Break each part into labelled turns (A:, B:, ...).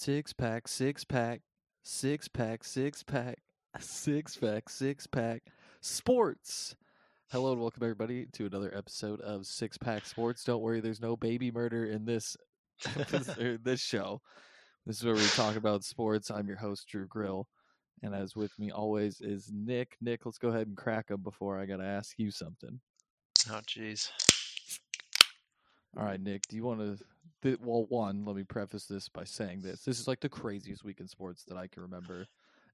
A: Six pack, six pack, six pack, six pack, six pack, six pack, sports. Hello and welcome everybody to another episode of Six Pack Sports. Don't worry, there's no baby murder in this this show. This is where we talk about sports. I'm your host Drew Grill, and as with me always is Nick. Nick, let's go ahead and crack them before I got to ask you something.
B: Oh, jeez.
A: All right, Nick, do you want to? Th- well, one, let me preface this by saying this: this is like the craziest week in sports that I can remember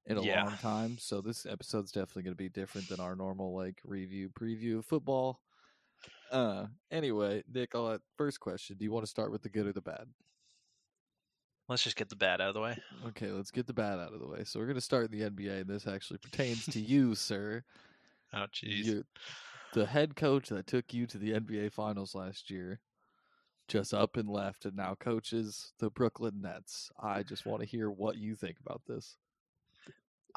A: in a
B: Yeah.
A: long time. So this episode's definitely going to be different than our normal like review preview of football. Uh, anyway, Nick, I'll let, first question: Do you want to start with the good or the bad?
B: Let's just get the bad out of the way.
A: Okay, let's get the bad out of the way. So we're going to start in the NBA, and this actually pertains to you, sir.
B: Oh, jeez.
A: The head coach that took you to the NBA Finals last year, just up and left, and now coaches the Brooklyn Nets. I just want to hear what you think about this.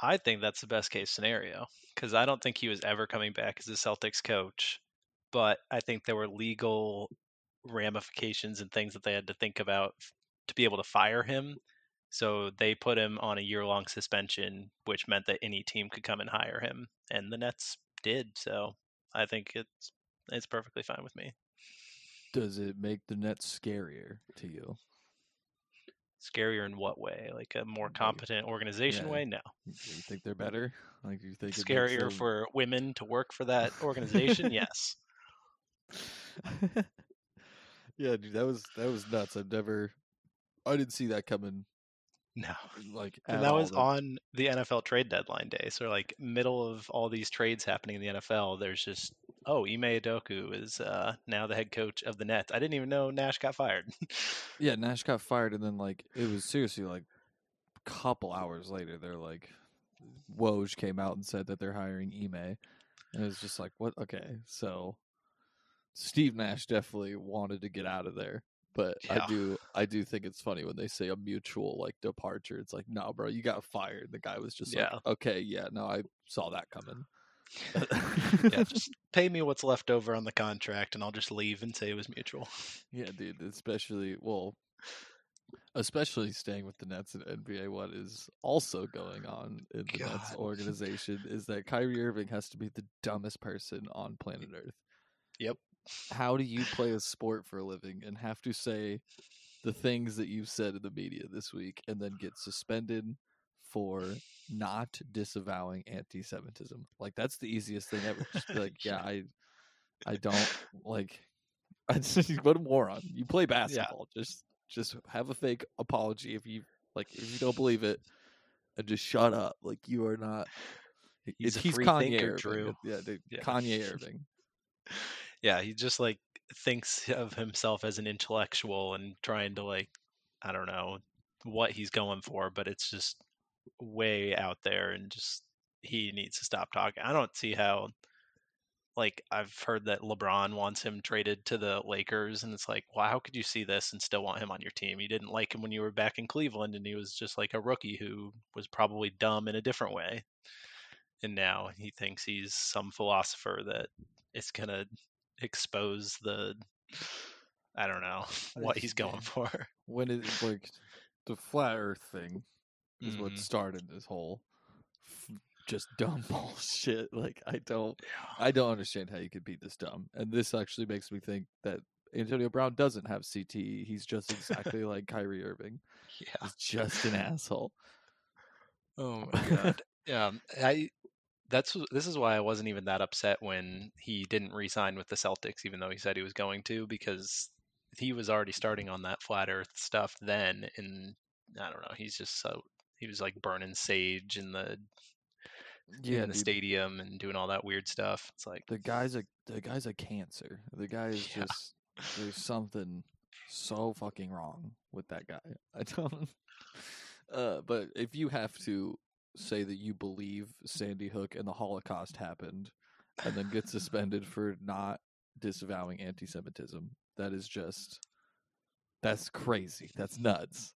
B: I think that's the best case scenario because I don't think he was ever coming back as a Celtics coach. But I think there were legal ramifications and things that they had to think about to be able to fire him. So they put him on a year long suspension, which meant that any team could come and hire him. And the Nets did. So I think it's it's perfectly fine with me.
A: Does it make the Nets scarier to you?
B: Scarier in what way? Like a more competent organization
A: yeah.
B: way? No.
A: You think they're better? Like, you think
B: Scarier
A: them-
B: for women to work for that organization? yes.
A: yeah, dude, that was that was nuts. I've never, I didn't see that coming.
B: No.
A: Like,
B: And that was on the NFL trade deadline day. So like middle of all these trades happening in the NFL, there's just oh, Ime Udoka is uh, now the head coach of the Nets. I didn't even know Nash got fired.
A: Yeah, Nash got fired, and then like it was seriously like a couple hours later, they're like, Woj came out and said that they're hiring Ime, and it was just like, what? Okay, so Steve Nash definitely wanted to get out of there, but
B: Yeah.
A: I do, I do think it's funny when they say a mutual like departure. It's like, no, bro, you got fired. The guy was just
B: Yeah.
A: like, okay, yeah, no, I saw that coming.
B: yeah, just pay me what's left over on the contract, and I'll just leave and say it was mutual.
A: Yeah, dude. Especially well, especially staying with the Nets and NBA. What is also going on in the Nets organization is that Kyrie Irving has to be the dumbest person on planet Earth.
B: Yep.
A: How do you play a sport for a living and have to say the things that you've said in the media this week and then get suspended for not disavowing anti-Semitism? Like that's the easiest thing ever. Just be like, yeah, I, I don't like. I just what a moron. You play basketball. Just just have a fake apology if you like if you don't believe it, and just shut up. Like you are not.
B: He's
A: he's Kanye
B: thinker,
A: Irving.
B: Drew.
A: Yeah, dude,
B: Yeah.
A: Kanye Irving.
B: Yeah, he just like thinks of himself as an intellectual and trying to like I don't know what he's going for, but it's just way out there and just he needs to stop talking. I don't see how like I've heard that LeBron wants him traded to the Lakers and it's like, well, how could you see this and still want him on your team? You didn't like him when you were back in Cleveland and he was just like a rookie who was probably dumb in a different way. And now he thinks he's some philosopher that is gonna expose the I don't know what he's going for.
A: When it like the flat Earth thing is what
B: Mhm.
A: started this whole just dumb bullshit. Like I don't, I don't understand how you could be this dumb. And this actually makes me think that Antonio Brown doesn't have CTE. He's just exactly like Kyrie Irving.
B: Yeah.
A: He's just an asshole.
B: Oh my god. yeah. I that's this is why I wasn't even that upset when he didn't re-sign with the Celtics, even though he said he was going to, because he was already starting on that flat Earth stuff then, and I don't know. He's just so he was like burning sage in the
A: Yeah,
B: in the
A: dude.
B: stadium and doing all that weird stuff. It's like
A: the guy's a the guy's a cancer. The guy is
B: Yeah.
A: just there's something so fucking wrong with that guy. I don't. Uh, but if you have to say that you believe Sandy Hook and the Holocaust happened, and then get suspended for not disavowing anti-Semitism, that is just that's crazy. That's nuts.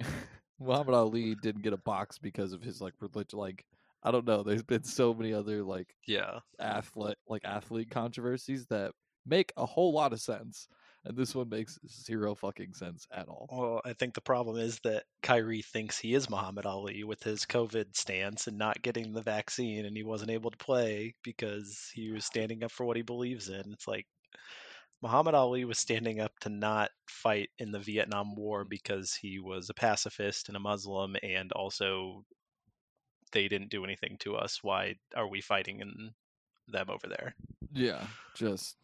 A: Muhammad Ali didn't get a box because of his like religion. Like I don't know. There's been so many other like
B: yeah.
A: athlete like athlete controversies that make a whole lot of sense. And this one makes zero fucking sense at all.
B: Well, I think the problem is that Kyrie thinks he is Muhammad Ali with his COVID stance and not getting the vaccine, and he wasn't able to play because he was standing up for what he believes in. It's like Muhammad Ali was standing up to not fight in the Vietnam War because he was a pacifist and a Muslim, and also they didn't do anything to us. Why are we fighting in them over there?
A: Yeah, just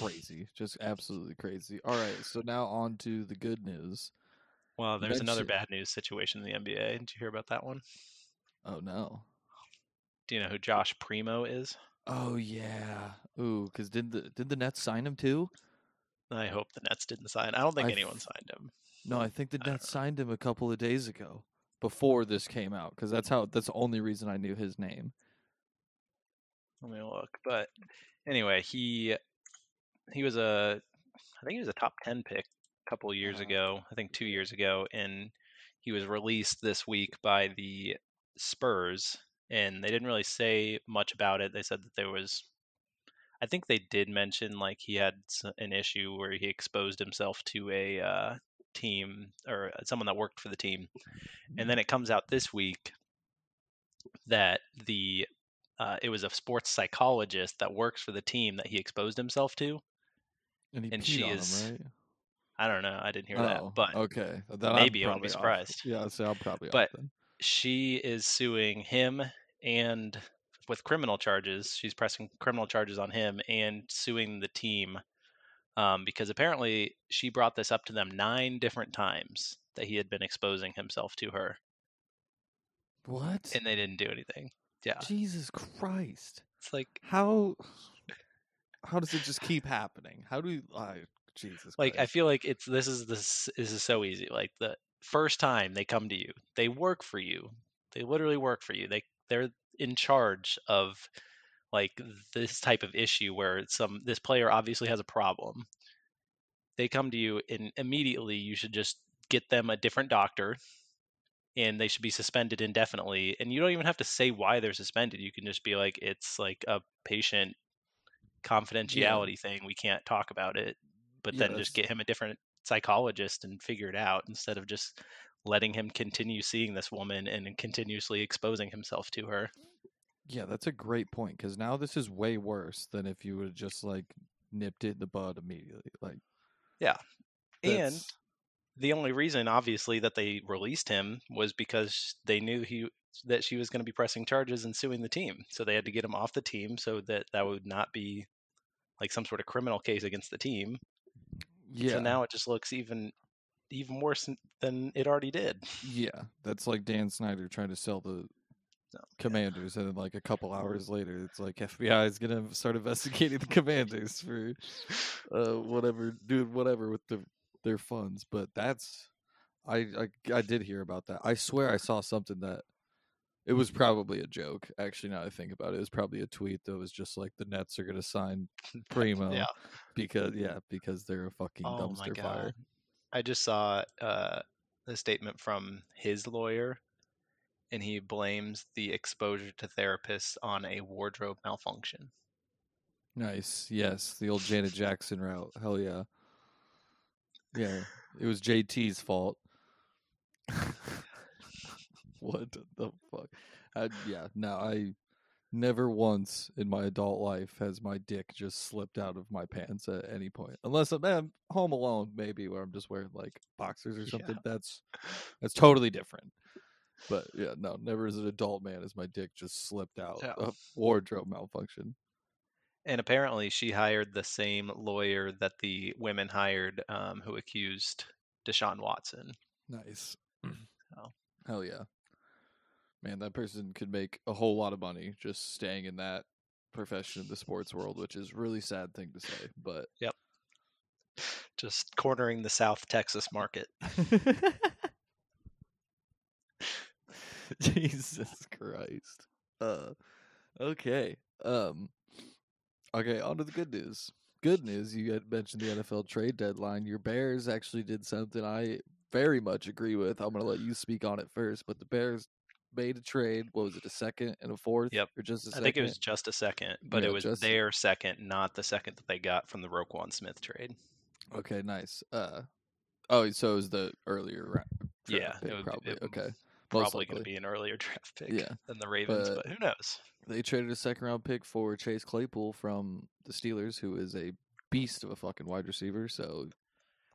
A: crazy, just absolutely crazy. All right, so now on to the good news.
B: Well, there's another
A: Mention-
B: bad news situation in the NBA. Did you hear about that one?
A: Oh no.
B: Do you know who Josh Primo is?
A: Oh yeah. Ooh, because did the did the Nets sign him too?
B: I hope the Nets didn't sign. I don't think
A: I
B: anyone
A: f-
B: signed him.
A: No, I think the
B: I
A: Nets signed him a couple of days ago before this came out because that's how that's the only reason I knew his name.
B: Let me look. But anyway, he he was a I think he was a top ten pick a couple years
A: Uh-huh.
B: ago. I think two years ago, and he was released this week by the Spurs, and they didn't really say much about it. They said that there was. I think they did mention like he had an issue where he exposed himself to a uh, team or someone that worked for the team, and then it comes out this week that the uh, it was a sports psychologist that works for the team that he exposed himself to.
A: And he
B: And she is
A: him, right?
B: I don't know. I didn't hear
A: oh,
B: that, but
A: okay. Then
B: maybe I wouldn't be
A: probably off.
B: surprised.
A: Yeah, so I'll probably
B: But- she is suing him and with criminal charges. She's pressing criminal charges on him and suing the team um, because apparently she brought this up to them nine different times that he had been exposing himself to her,
A: What?
B: and they didn't do anything. Yeah,
A: Jesus Christ.
B: it's like
A: How how does it just keep happening? How do you I Jesus
B: like I feel like it's this is this this is so easy. Like the first time they come to you, they work for you. They literally work for you. They they're in charge of like this type of issue where some this player obviously has a problem. They come to you and immediately you should just get them a different doctor and they should be suspended indefinitely and you don't even have to say why they're suspended. You can just be like it's like a patient confidentiality thing. We can't talk about it but
A: Yeah,
B: then just get him a different psychologist and figure it out instead of just letting him continue seeing this woman and continuously exposing himself to her.
A: Yeah, that's a great point because now this is way worse than if you would have just like nipped it in the bud immediately. Like,
B: Yeah. And the only reason obviously that they released him was because they knew he that she was going to be pressing charges and suing the team. So they had to get him off the team so that that would not be like some sort of criminal case against the team.
A: yeah,
B: So now it just looks even even worse than it already did.
A: yeah, that's like Dan Snyder trying to sell the commanders, and then like a couple hours later, it's like FBI is gonna start investigating the commanders for uh whatever, doing whatever with the their funds. But that's I, I I did hear about that. I swear I saw something that it was probably a joke. Actually, now that I think about it, it was probably a tweet that was just like the Nets are gonna sign Primo
B: Yeah.
A: because yeah because they're a fucking
B: Oh
A: dumpster fire.
B: I just saw uh, a statement from his lawyer, and he blames the exposure to therapists on a wardrobe malfunction.
A: Nice. Yes, the old Janet Jackson route. Hell yeah. Yeah, it was JT's fault. what the fuck? I, yeah, no, I never once in my adult life has my dick just slipped out of my pants at any point. Unless I'm, I'm home alone, maybe where I'm just wearing like boxers or
B: Yeah.
A: something. That's that's totally different. But yeah, no, never as an adult man has my dick just slipped out
B: Yeah.
A: of wardrobe malfunction.
B: And apparently, she hired the same lawyer that the women hired um, who accused Deshaun Watson.
A: Nice.
B: So.
A: Hell yeah. Man, that person could make a whole lot of money just staying in that profession in the sports world, which is a really sad thing to say, but Yep.
B: Just cornering the South Texas market.
A: Jesus Christ. Uh okay. Um okay, on to the good news. Good news, you had mentioned the NFL trade deadline. Your Bears actually did something I very much agree with. I'm gonna let you speak on it first, but the Bears made a trade. What was it? A second and a fourth?
B: Yep.
A: Or just a
B: I
A: second?
B: think it was just a second, but
A: Yeah,
B: it was
A: just-
B: their second, not the second that they got from the Roquan Smith trade.
A: Okay, nice. Uh, oh, so it was the earlier
B: Yeah,
A: pick,
B: it would-
A: probably.
B: it
A: okay,
B: Probably going to be an earlier draft pick
A: Yeah,
B: than the Ravens,
A: but-
B: but who knows?
A: They traded a second round pick for Chase Claypool from the Steelers, who is a beast of a fucking wide receiver. So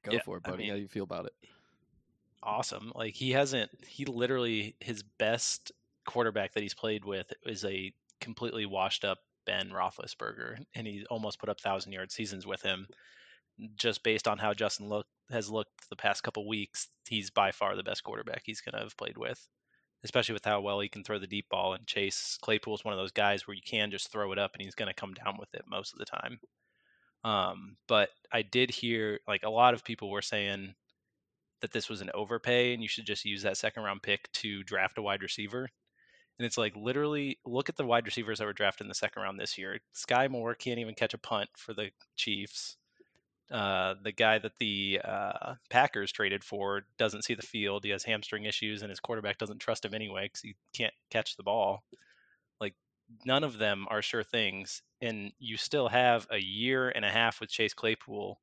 A: go
B: Yeah,
A: for it,
B: I
A: buddy. How
B: mean-
A: do you feel about it?
B: Awesome. Like he hasn't he literally his best quarterback that he's played with is a completely washed up Ben Roethlisberger, and he almost put up thousand yard seasons with him. Just based on how Justin look has looked the past couple weeks, he's by far the best quarterback he's going to have played with, especially with how well he can throw the deep ball. And Chase Claypool is one of those guys where you can just throw it up and he's going to come down with it most of the time. Um, but I did hear like a lot of people were saying that this was an overpay and you should just use that second round pick to draft a wide receiver. And it's like literally look at the wide receivers that were drafted in the second round this year. Sky Moore can't even catch a punt for the Chiefs. Uh, the guy that the uh, Packers traded for doesn't see the field. He has hamstring issues, and his quarterback doesn't trust him anyway because he can't catch the ball. Like none of them are sure things, and you still have a year and a half with Chase Claypool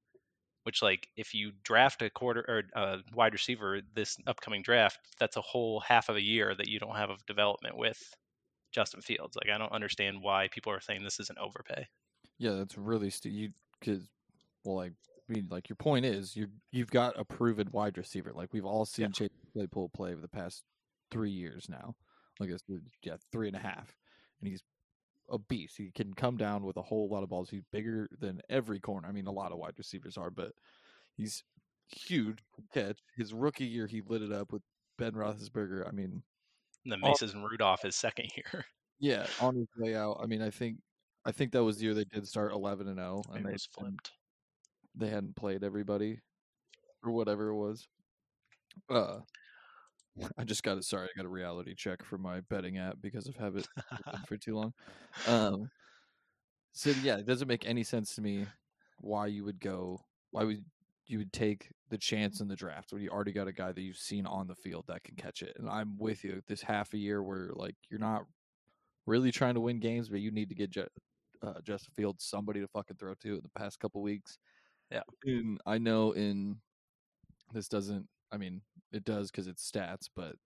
B: which like if you draft a quarter or a wide receiver this upcoming draft, that's a whole half of a year that you don't have of development with Justin Fields. Like I don't understand why people are saying this is an overpay.
A: Yeah, that's really stu- you because well, like I mean, like your point is you you've got a proven wide receiver. Like we've all seen Chase Claypool play over the past three years now. Like it's uh, yeah, three and a half, and he's a beast. He can come down with a whole lot of balls. He's bigger than every corner. I mean, a lot of wide receivers are, but he's huge catch. His rookie year, he lit it up with Ben Roethlisberger. I mean,
B: And then
A: Oh.
B: Mason Rudolph his second year.
A: yeah, on his way out. I mean, I think I think that was the year they did start eleven and zero,
B: it
A: and they
B: flipped.
A: they hadn't played everybody or whatever it was. Uh, I just got it. Sorry, I got a reality check for my betting app because I've had it for too long. Um, so yeah, it doesn't make any sense to me why you would go. Why would you would take the chance in the draft when you already got a guy that you've seen on the field that can catch it? And I'm with you. This half a year where like you're not really trying to win games, but you need to get Ju- uh, Justin Fields somebody to fucking throw to in the past couple weeks.
B: Yeah.
A: And I know in this doesn't. I mean, it does because it's stats, but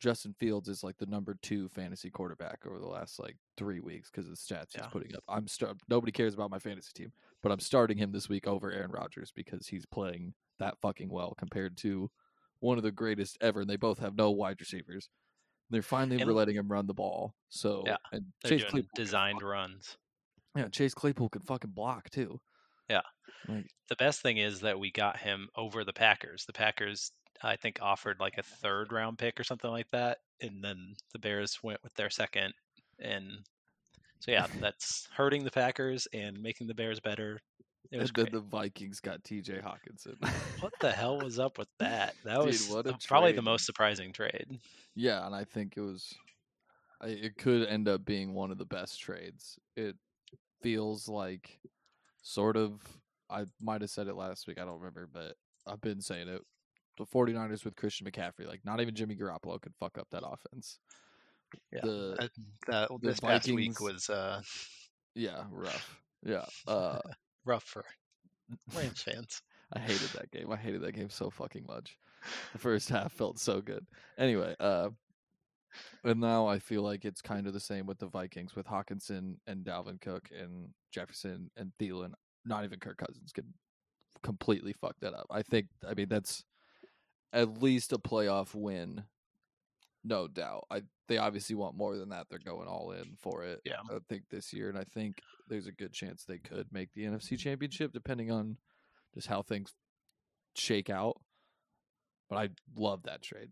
A: Justin Fields is like the number two fantasy quarterback over the last like three weeks because of the stats he's putting up. I'm start. Nobody cares about my fantasy team, but I'm starting him this week over Aaron Rodgers because he's playing that fucking well compared to one of the greatest ever. And they both have no wide receivers. They're finally
B: And-
A: letting him run the ball. So
B: Yeah,
A: and
B: They're
A: Chase Claypool
B: designed runs.
A: yeah, Chase Claypool can fucking block too.
B: Yeah. The best thing is that we got him over the Packers. The Packers, I think, offered like a third round pick or something like that, and then the Bears went with their second. And so yeah, that's hurting the Packers and making the Bears better. It was
A: and then
B: great.
A: the Vikings got T.J. Hockenson.
B: What the hell was up with that? That
A: Dude,
B: was probably the most surprising trade.
A: Yeah, and I think it was. It could end up being one of the best trades. It feels like, sort of. I might have said it last week. I don't remember, but I've been saying it. The 49ers with Christian McCaffrey, like not even Jimmy Garoppolo could fuck up that offense.
B: Yeah,
A: The
B: that,
A: the
B: this past week was uh,
A: yeah, rough. Yeah, uh,
B: rough for Rams fans.
A: I hated that game. I hated that game so fucking much. The first half felt so good. Anyway, uh and now I feel like it's kind of the same with the Vikings with Hockenson and Dalvin Cook and Jefferson and Thielen. Not even Kirk Cousins could completely fuck that up. I think I mean that's at least a playoff win. No doubt. I they obviously want more than that. They're going all in for it.
B: Yeah.
A: I think this year and I think there's a good chance they could make the NFC championship depending on just how things shake out. But I love that trade.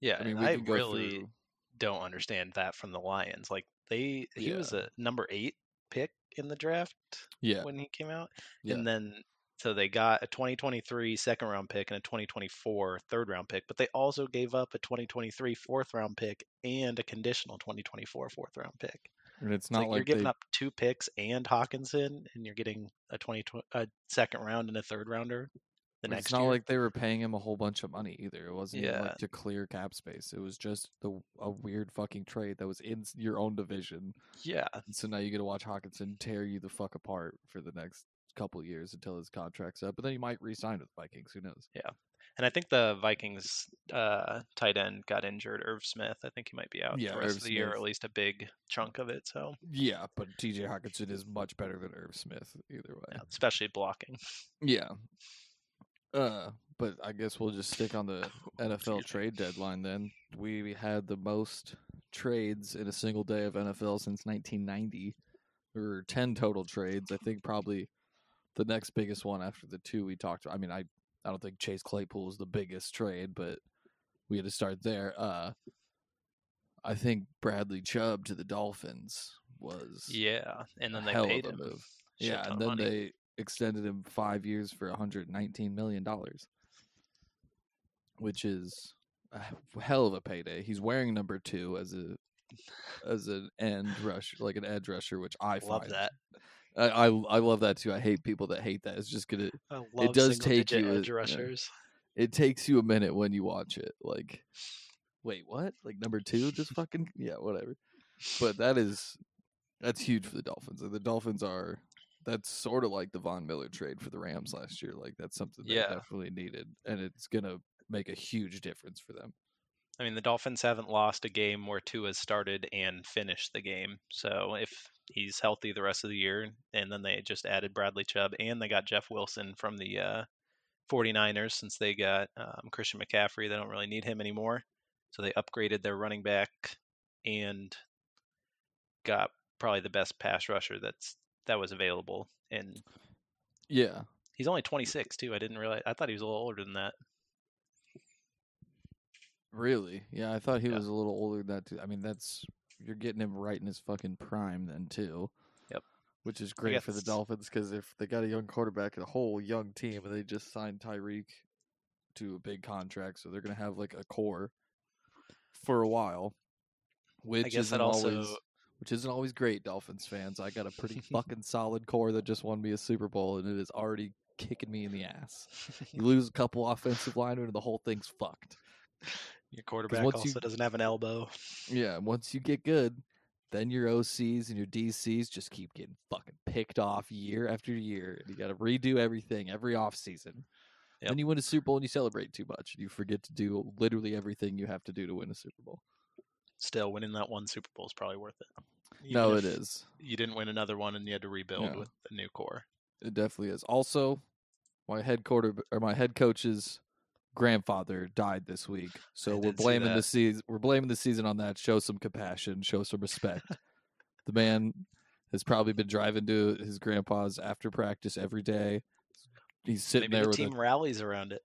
B: Yeah,
A: I mean,
B: I really
A: through.
B: don't understand that from the Lions. Like they, he was a number eight pick in the draft
A: Yeah,
B: when he came out,
A: yeah,
B: and then so they got a 2023 second round pick and a 2024 third round pick, but they also gave up a 2023 fourth round pick and a conditional 2024 fourth round pick.
A: and it's
B: It's
A: not
B: like,
A: like,
B: you're giving
A: they,
B: up two picks and Hockenson, and you're getting a 20 a second round and a third rounder. The next
A: it's not
B: year.
A: like they were paying him a whole bunch of money either. It wasn't
B: Yeah.
A: like to clear cap space. It was just the a weird fucking trade that was in your own division.
B: yeah,
A: And so now you get to watch Hockenson tear you the fuck apart for the next couple years until his contract's up. But then he might re-sign with the Vikings. Who knows?
B: Yeah, and I think the Vikings uh, tight end got injured. Irv Smith. I think he might be out
A: Yeah,
B: the rest
A: Irv
B: of the year, or at least a big chunk of it. So,
A: Yeah, but T.J. Hockenson is much better than Irv Smith either way.
B: yeah, especially blocking.
A: Yeah. Uh, but I guess we'll just stick on the NFL trade deadline then. We had the most trades in a single day of NFL since 1990. There were 10 total trades. I think probably the next biggest one after the two we talked about. I mean, I I don't think Chase Claypool was the biggest trade, but we had to start there. Uh I think Bradley Chubb to the Dolphins was
B: Yeah, and then they paid him.
A: move.
B: shit
A: Yeah, and then
B: money.
A: they extended him five years for 119 million dollars, which is a hell of a payday. He's wearing number two as a as an end rush, like an edge rusher, which I
B: love
A: find
B: that.
A: I, I I love that too. I hate people that hate that. It's just gonna
B: I love
A: does take you
B: edge rushers.
A: it takes you a minute when you watch it. Like, wait, what? Like number two? Just fucking yeah, whatever. But that is that's huge for the Dolphins. The Dolphins are that's sort of like the Von Miller trade for the Rams last year. Like that's something they
B: Yeah.
A: definitely needed, and it's gonna make a huge difference for them.
B: I mean, the Dolphins haven't lost a game where Tua has started and finished the game. So if he's healthy the rest of the year, and then they just added Bradley Chubb and they got Jeff Wilson from the uh, 49ers since they got um, Christian McCaffrey, they don't really need him anymore. So they upgraded their running back and got probably the best pass rusher that's that was available. And
A: Yeah,
B: he's only 26 too. I didn't realize. I thought he was a little older than that.
A: really. Yeah, I thought he
B: Yeah.
A: was a little older than that too. I mean, that's you're getting him right in his fucking prime then too.
B: Yep.
A: Which is great for the Dolphins because if they got a young quarterback and a whole young team, and they just signed Tyreek to a big contract, so they're gonna have like a core for a while. Which
B: guess
A: isn't
B: that also-
A: always which isn't always great, Dolphins fans. I got a pretty fucking solid core that just won me a Super Bowl, and it is already kicking me in the ass. You lose a couple offensive linemen, and the whole thing's fucked.
B: Your quarterback
A: once
B: also
A: you-
B: doesn't have an elbow.
A: Yeah, once you get good, then your OCs and your DCs just keep getting fucking picked off year after year. And you got to redo everything every offseason.
B: Yep.
A: Then you win a Super Bowl and you celebrate too much. And you forget to do literally everything you have to do to win a Super Bowl.
B: Still, winning that one Super Bowl is probably worth it.
A: no,
B: Even
A: it
B: if
A: is.
B: You didn't win another one, and you had to rebuild with a new core.
A: It definitely is. Also, my head quarter or my head coach's grandfather died this week, so we're blaming the season. We're blaming the season on that. Show some compassion. Show some respect. the man has probably been driving to his grandpa's after practice every day. He's sitting
B: Maybe
A: there
B: the
A: with
B: team
A: a,
B: rallies around it.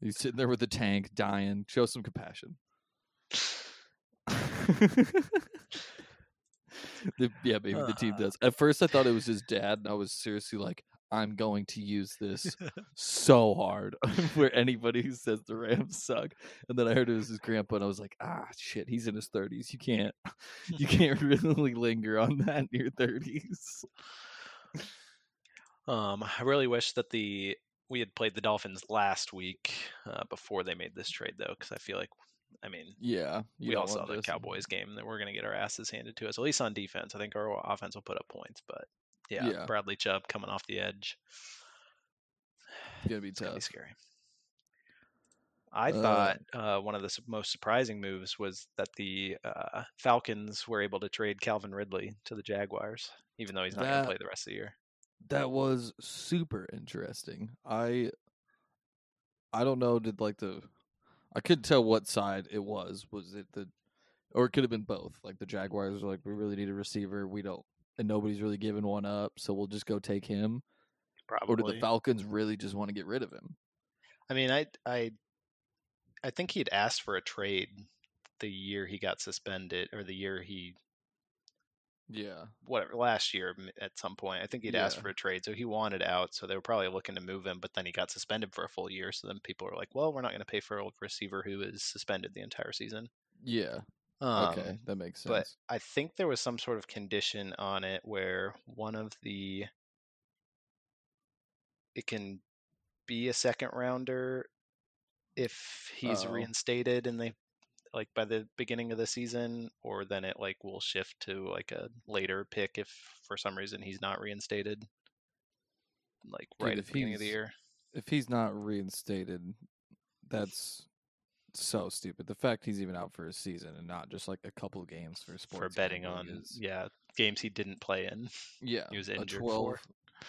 A: he's sitting there with a tank, dying. Show some compassion. The- yeah, maybe the team
B: Uh.
A: does. At first, I thought it was his dad, and I was seriously like, "I'm going to use this so hard for anybody who says the Rams suck." And then I heard it was his grandpa, and I was like, "Ah, shit, he's in his thirties. You can't, you can't really linger on that in your thirties."
B: Um, I really wish that the we had played the Dolphins last week uh, before they made this trade, though, because I feel like, I mean,
A: Yeah,
B: we all saw the
A: this.
B: Cowboys game that we're going to get our asses handed to us, at least on defense. I think our offense will put up points, but yeah,
A: Yeah.
B: Bradley Chubb coming off the edge.
A: It's be
B: going to be scary. I
A: Uh,
B: thought uh, one of the most surprising moves was that the uh, Falcons were able to trade Calvin Ridley to the Jaguars, even though he's not going to play the rest of the year.
A: That was super interesting. I, I don't know. Did like the, I couldn't tell what side it was. Was it the, or it could have been both. Like the Jaguars were like, we really need a receiver. We don't, and nobody's really giving one up, so we'll just go take him.
B: Probably.
A: Or did the Falcons really just want to get rid of him?
B: I mean, I I I think he'd asked for a trade the year he got suspended, or the year he
A: Yeah,
B: whatever last year at some point. I think he'd asked for a trade, so he wanted out. So they were probably looking to move him, but then he got suspended for a full year. So then people were like, "Well, we're not going to pay for a receiver who is suspended the entire season."
A: yeah.
B: Um,
A: okay, that makes sense but.
B: I think there was some sort of condition on it where one of the it can be a second rounder if he's
A: Oh.
B: reinstated and they like by the beginning of the season, or then it like will shift to like a later pick if for some reason he's not reinstated, like
A: Dude,
B: right at the beginning of the year.
A: If he's not reinstated, that's so stupid. The fact he's even out for a season and not just like a couple games for
B: For
A: sports
B: betting on
A: is
B: yeah games he didn't play in.
A: yeah
B: he was
A: a
B: injured
A: twelve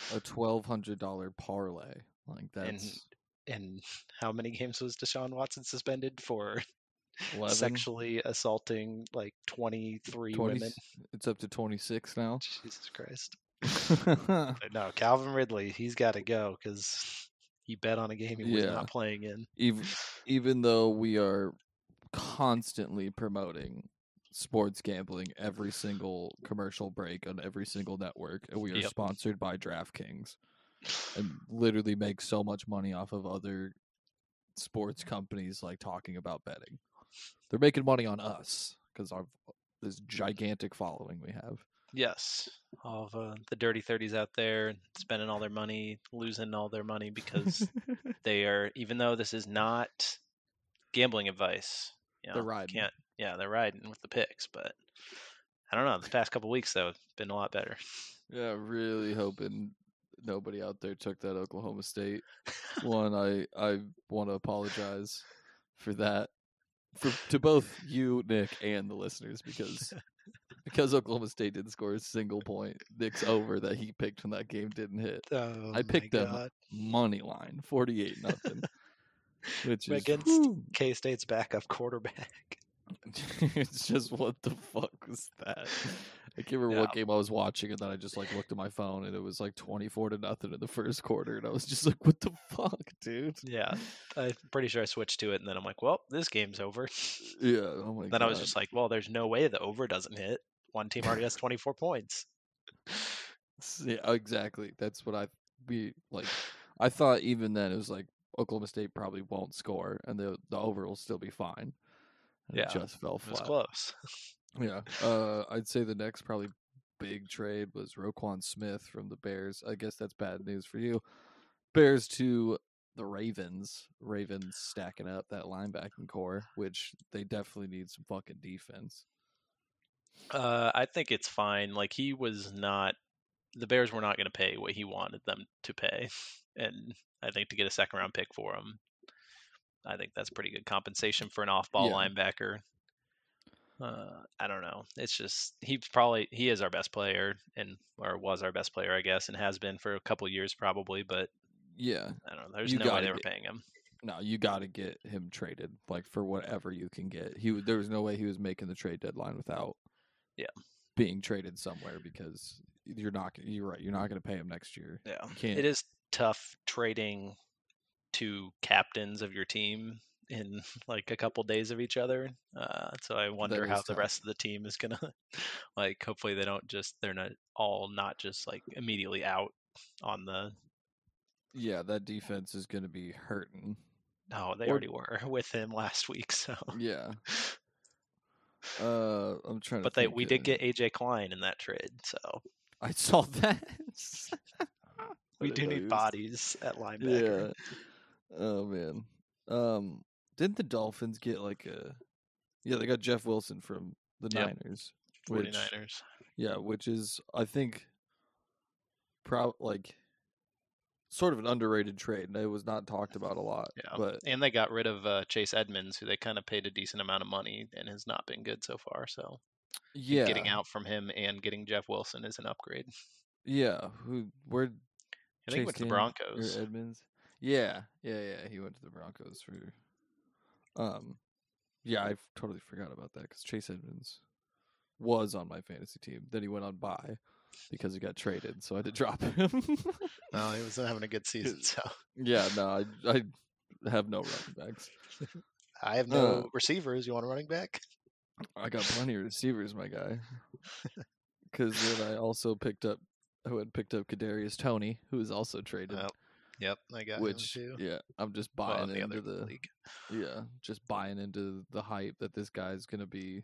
B: for.
A: a twelve hundred dollar parlay like
B: And
A: that's
B: And how many games was Deshaun Watson suspended for
A: 11,
B: sexually assaulting like 23
A: 20
B: women?
A: It's up to twenty six now.
B: Jesus Christ. No, Calvin Ridley, he's got to go because he bet on a game he was
A: Yeah.
B: not playing in.
A: even even though we are constantly promoting sports gambling every single commercial break on every single network and we are
B: Yep.
A: sponsored by DraftKings and literally make so much money off of other sports companies like talking about betting. They're making money on us because of this gigantic following we have.
B: Yes, all of uh, the dirty thirties out there spending all their money, losing all their money because they are. Even though this is not gambling advice, you know,
A: They're riding.
B: Can't. Yeah, they're riding with the picks, but I don't know. The past couple weeks though, it's been a lot better.
A: Yeah, really hoping nobody out there took that Oklahoma State one. I I want to apologize for that for to both you, Nick, and the listeners because because Oklahoma State didn't score a single point. Nick's over that he picked when that game didn't hit.
B: Oh,
A: I picked them money line, forty eight nothing. Which is
B: Against K State's backup quarterback.
A: it's just what the fuck was that? I can't remember what game I was watching, and then I just like looked at my phone, and it was like twenty four to nothing in the first quarter, and I was just like, "What the fuck, dude?"
B: Yeah, I'm pretty sure I switched to it, and then I'm like, well, this game's over.
A: Yeah. Oh my
B: then
A: god.
B: I was just like, well, there's no way the over doesn't hit. One team already has 24 points.
A: Yeah, exactly. That's what I be like. I thought even then it was like Oklahoma State probably won't score, and the the over will still be fine. And
B: Yeah,
A: it just fell flat.
B: It was close.
A: Yeah. Uh, I'd say the next probably big trade was Roquan Smith from the Bears. I guess that's bad news for you. Bears to the Ravens. Ravens stacking up that linebacking core, which they definitely need some fucking defense.
B: Uh, I think it's fine. Like he was not. The Bears were not going to pay what he wanted them to pay, and I think to get a second round pick for him, I think that's pretty good compensation for an off ball
A: Yeah.
B: linebacker. Uh, I don't know. It's just he's probably he is our best player and or was our best player, I guess, and has been for a couple years probably. But
A: Yeah.
B: I don't know. There's
A: You
B: no way they were
A: get-
B: paying him.
A: No, you got to get him traded, like for whatever you can get. He there was no way he was making the trade deadline without,
B: Yeah.
A: being traded somewhere because you're not. You're right. You're not going to pay him next year.
B: Yeah, it is tough trading to captains of your team in like a couple days of each other. Uh, so I wonder how the rest of the team is gonna like. Hopefully they don't just they're not all not just like immediately out on the.
A: Yeah, that defense is going to be hurting.
B: Oh, they
A: Or-
B: already were with him last week. So,
A: Yeah. Uh, I'm trying to.
B: but they we did
A: uh,
B: get AJ Klein in that trade. So
A: I saw that.
B: We do need bodies at linebacker.
A: Yeah. Oh man. Um, didn't the Dolphins get like a? Yeah, they got Jeff Wilson from the
B: Yep.
A: Niners. which-
B: 49ers.
A: Yeah, which is I think, proud like, sort of an underrated trade. and It was not talked about a lot.
B: Yeah,
A: but
B: and they got rid of uh, Chase Edmonds, who they kind of paid a decent amount of money and has not been good so far. So
A: yeah,
B: getting out from him and getting Jeff Wilson is an upgrade.
A: Yeah, who? Where?
B: I think went to the Broncos.
A: Edmonds. Yeah, yeah, yeah. He went to the Broncos for. Um, yeah, I totally forgot about that because Chase Edmonds was on my fantasy team. Then he went on bye because he got traded, so I had to drop him.
B: No, he was having a good season, so
A: yeah, no, I I have no running backs.
B: I have no
A: Uh,
B: receivers. You want a running back?
A: I got plenty of receivers, my guy. Because then I also picked up, who had picked up Kadarius Toney, who is also traded.
B: Yep, Yep, I got
A: which yeah, I'm just
B: Well,
A: buying
B: in the
A: into
B: other
A: the
B: league.
A: yeah, just buying into the hype that this guy's gonna be.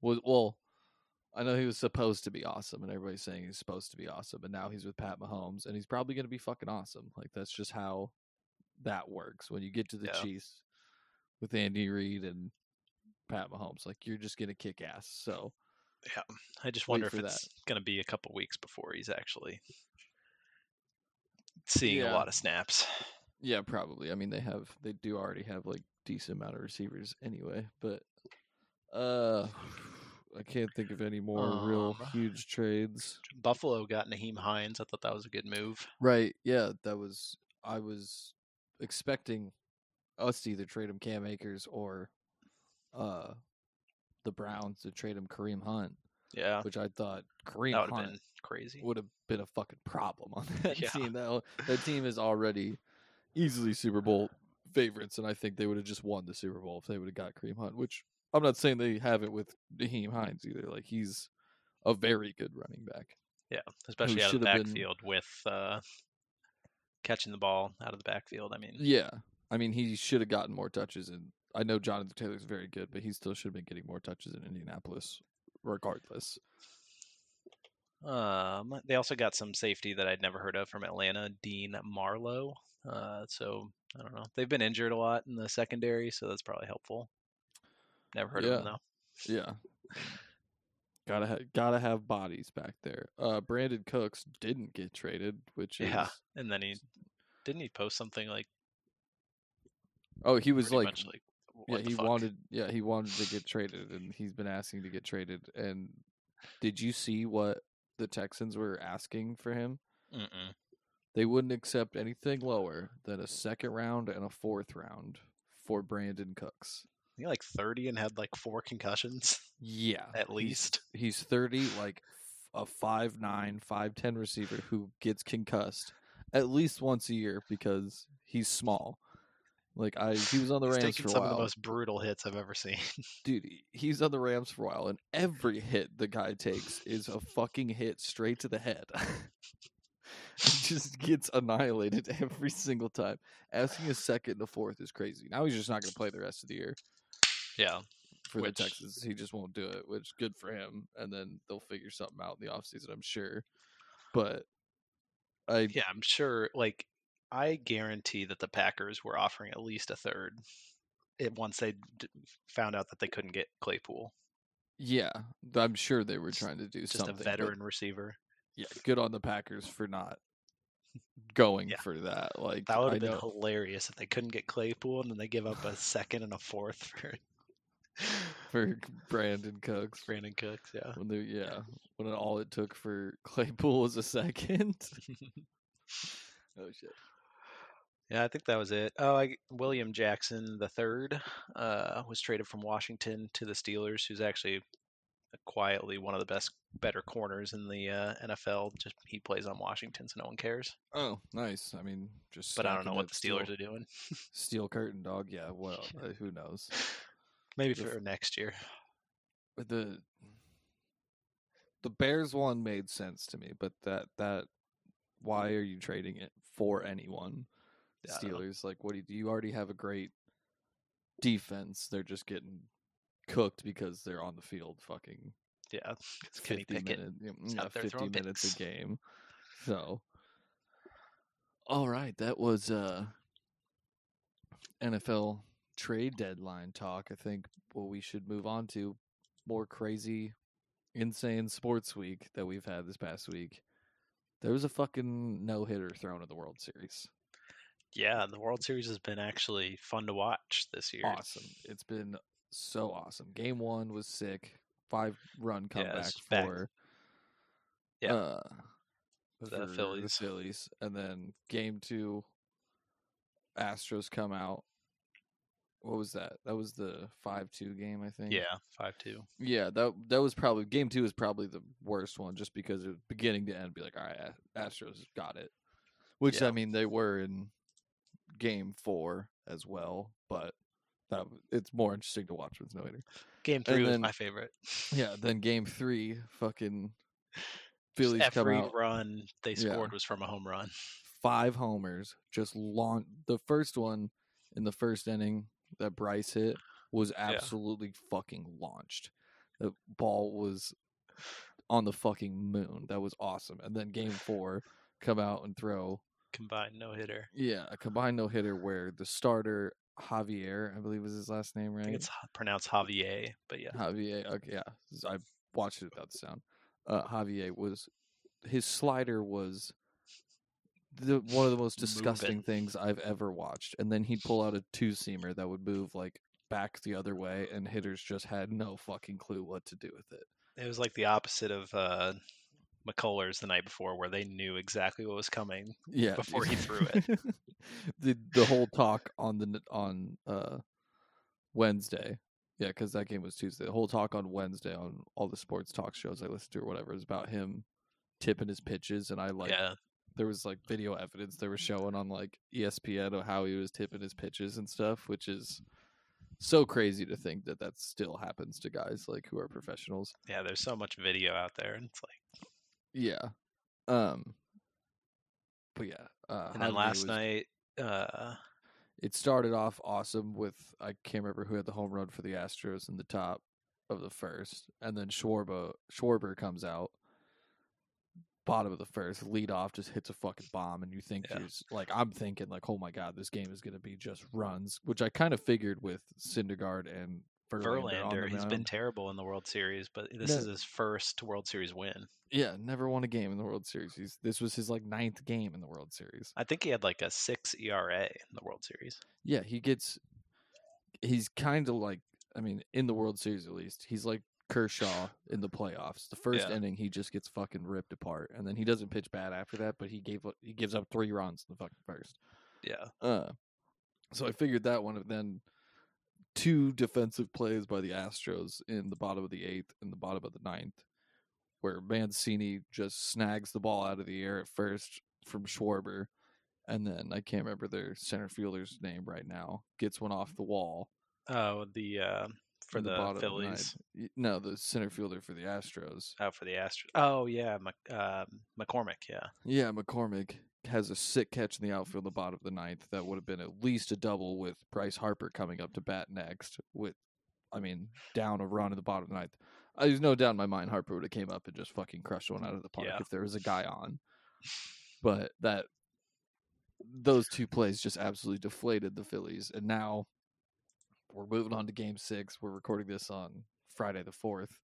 A: Well, well, I know he was supposed to be awesome, and everybody's saying he's supposed to be awesome, and now he's with Pat Mahomes, and he's probably gonna be fucking awesome. Like that's just how that works. When you get to the
B: Yeah.
A: Chiefs with Andy Reid and Pat Mahomes, like you're just gonna kick ass. So yeah,
B: I just wonder if it's going to be a couple weeks before he's actually seeing
A: Yeah.
B: a lot of snaps.
A: yeah, probably. I mean, they have they do already have like decent amount of receivers anyway, but uh, I can't think of any more real
B: Um,
A: huge trades.
B: Buffalo got Nyheim Hines. I thought that was a good move.
A: Right. Yeah, that was I was expecting us to either trade him Cam Akers or uh the Browns to trade him Kareem Hunt,
B: Yeah,
A: which I thought Kareem
B: that
A: Hunt
B: been crazy.
A: would have been a fucking problem on that
B: Yeah.
A: team. That that team is already easily Super Bowl favorites, and I think they would have just won the Super Bowl if they would have got Kareem Hunt. Which I'm not saying they have it with Nyheim Hines either. Like he's a very good running back.
B: Yeah, especially out of the
A: have been-
B: backfield with uh, catching the ball out of the backfield. I mean,
A: Yeah, I mean he should have gotten more touches, and I know Jonathan Taylor's very good, but he still should have been getting more touches in Indianapolis, regardless.
B: um, they also got some safety that I'd never heard of from Atlanta, Dean Marlowe. Uh, so I don't know. They've been injured a lot in the secondary, so that's probably helpful. Never heard of them though.
A: Yeah. Gotta ha- gotta have bodies back there. Uh, Brandin Cooks didn't get traded, which is
B: Yeah, and then he didn't he post something like
A: oh he was like
B: like
A: yeah he
B: fuck?
A: wanted yeah he wanted to get traded and he's been asking to get traded and did you see what the Texans were asking for him?
B: Mm-mm.
A: They wouldn't accept anything lower than a second round and a fourth round for Brandin Cooks.
B: He like thirty and had like four concussions
A: Yeah,
B: at least.
A: he's 30 like a 5'9 5'10 receiver who gets concussed at least once a year because he's small like i he was on the
B: He's
A: rams for a
B: some
A: while
B: of the most brutal hits I've ever seen.
A: dude he's on the rams for a while and every hit the guy takes is a fucking hit straight to the head he just gets annihilated every single time asking a second and a fourth is crazy now he's just not going to play the rest of the year
B: yeah,
A: for
B: Which-
A: the Texans. He just won't do it, which good for him. And then they'll figure something out in the offseason, I'm sure. But I
B: yeah. I'm sure. Like, I guarantee that the Packers were offering at least a third. It once they d- found out that they couldn't get Claypool,
A: yeah, I'm sure they were trying to do
B: just
A: something.
B: a
A: but
B: veteran receiver.
A: yeah, good on the Packers for not going
B: Yeah.
A: for that. Like
B: That would
A: I
B: have been
A: know-
B: hilarious if they couldn't get Claypool and then they give up a second and a fourth for
A: for Brandin Cooks.
B: Brandin Cooks. Yeah.
A: When they, yeah, when all it took for Claypool was a second. oh shit.
B: Yeah, I think that was it. Oh, I, William Jackson the third uh, was traded from Washington to the Steelers, who's actually quietly one of the best, better corners in the uh, NFL. Just he plays on Washington, so no one cares.
A: Oh, nice. I mean, just.
B: But I don't know what the
A: steel-
B: Steelers are doing.
A: Steel curtain dog. Yeah. Well, uh, who knows?
B: Maybe
A: The
B: for next year.
A: The the Bears one made sense to me, but that that why are you trading it for anyone? Steelers, like, what do you, do you already have a great defense? They're just getting cooked because they're on the field, fucking
B: Yeah, it's Kenny Pickett.
A: minutes, yeah,
B: is
A: yeah,
B: out there
A: fifty minutes
B: picks.
A: a game. So, all right, that was uh NFL trade deadline talk. I think what we should move on to more crazy, insane sports week that we've had this past week. There was a fucking no hitter thrown at the World Series.
B: Yeah, the World Series has been actually fun to watch this year.
A: Awesome. It's been so awesome. Game one was sick. Five run comeback
B: back-
A: for
B: Yeah.
A: uh,
B: The Phillies.
A: Phillies, and then game two, Astros come out. What was that? That was the five two game, I think.
B: Yeah, five two.
A: yeah. That that was probably game two is probably the worst one, just because it was beginning to end. Be like, all right, Astros got it. Which
B: Yeah.
A: I mean, they were in game four as well, but that it's more interesting to watch with no hitter.
B: Game three was
A: then-
B: my favorite.
A: Yeah. Then game three, fucking Phillies
B: Just
A: come
B: every
A: out.
B: run they
A: Yeah.
B: scored was from a home run.
A: five homers, just launch. The first one in the first inning that Bryce hit was absolutely fucking launched. The ball was on the fucking moon. That was awesome. And then game four, come out and throw
B: combined no hitter.
A: Yeah, a combined no hitter where the starter Javier, I believe was his last name,
B: I
A: right?
B: think it's pronounced Javier, but yeah.
A: Javier. Okay, yeah, I watched it without the sound. Uh, Javier was his slider was the one of the most disgusting things I've ever watched. And then he'd pull out a two seamer that would move like back the other way, and hitters just had no fucking clue what to do with it.
B: It was like the opposite of uh, McCullers the night before, where they knew exactly what was coming.
A: Yeah,
B: Before he threw it.
A: the the whole talk on the on uh Wednesday. Yeah, because that game was Tuesday. The whole talk on Wednesday on all the sports talk shows I listened to or whatever is about him tipping his pitches, and I like
B: yeah,
A: there was like video evidence they were showing on like ESPN of how he was tipping his pitches and stuff, which is so crazy to think that that still happens to guys like who are professionals.
B: yeah. There's so much video out there, and it's like.
A: Yeah. Um. But yeah. Uh,
B: And then last
A: was-
B: night, uh,
A: it started off awesome with I can't remember who had the home run for the Astros in the top of the first, and then Schwarber Schwarber comes out, bottom of the first, lead off, just hits a fucking bomb, and you think
B: Yeah.
A: you're like I'm thinking like oh my god this game is gonna be just runs, which I kind of figured with Syndergaard and Verlander.
B: Verlander, he's been terrible in the World Series, but this
A: No.
B: is his first World Series win.
A: yeah never won a game in the World Series. He's, this was his like ninth game in the World Series.
B: I think he had like a six ERA in the World Series.
A: Yeah, he gets. He's kind of like, I mean, in the World Series at least, he's like Kershaw in the playoffs. The first
B: Yeah.
A: inning, he just gets fucking ripped apart, and then he doesn't pitch bad after that. But he gave he gives up three runs in the fucking first.
B: Yeah,
A: Uh, so I figured that one. Then two defensive plays by the Astros in the bottom of the eighth and the bottom of the ninth, where Mancini just snags the ball out of the air at first from Schwarber, and then I can't remember their center fielder's name right now. Gets one off the wall
B: Oh, the uh, for the,
A: the
B: Phillies.
A: Y- no, the center fielder for the Astros.
B: Oh, for the Astros. Oh yeah, Mc, uh, McCormick. Yeah,
A: Yeah, McCormick has a sick catch in the outfield, the bottom of the ninth. That would have been at least a double with Bryce Harper coming up to bat next. With, I mean, down a run in the bottom of the ninth. Uh, There's no doubt in my mind Harper would have came up and just fucking crushed one out of the park
B: Yeah.
A: if there was a guy on. But that, those two plays just absolutely deflated the Phillies, and now we're moving on to Game Six. We're recording this on Friday the fourth.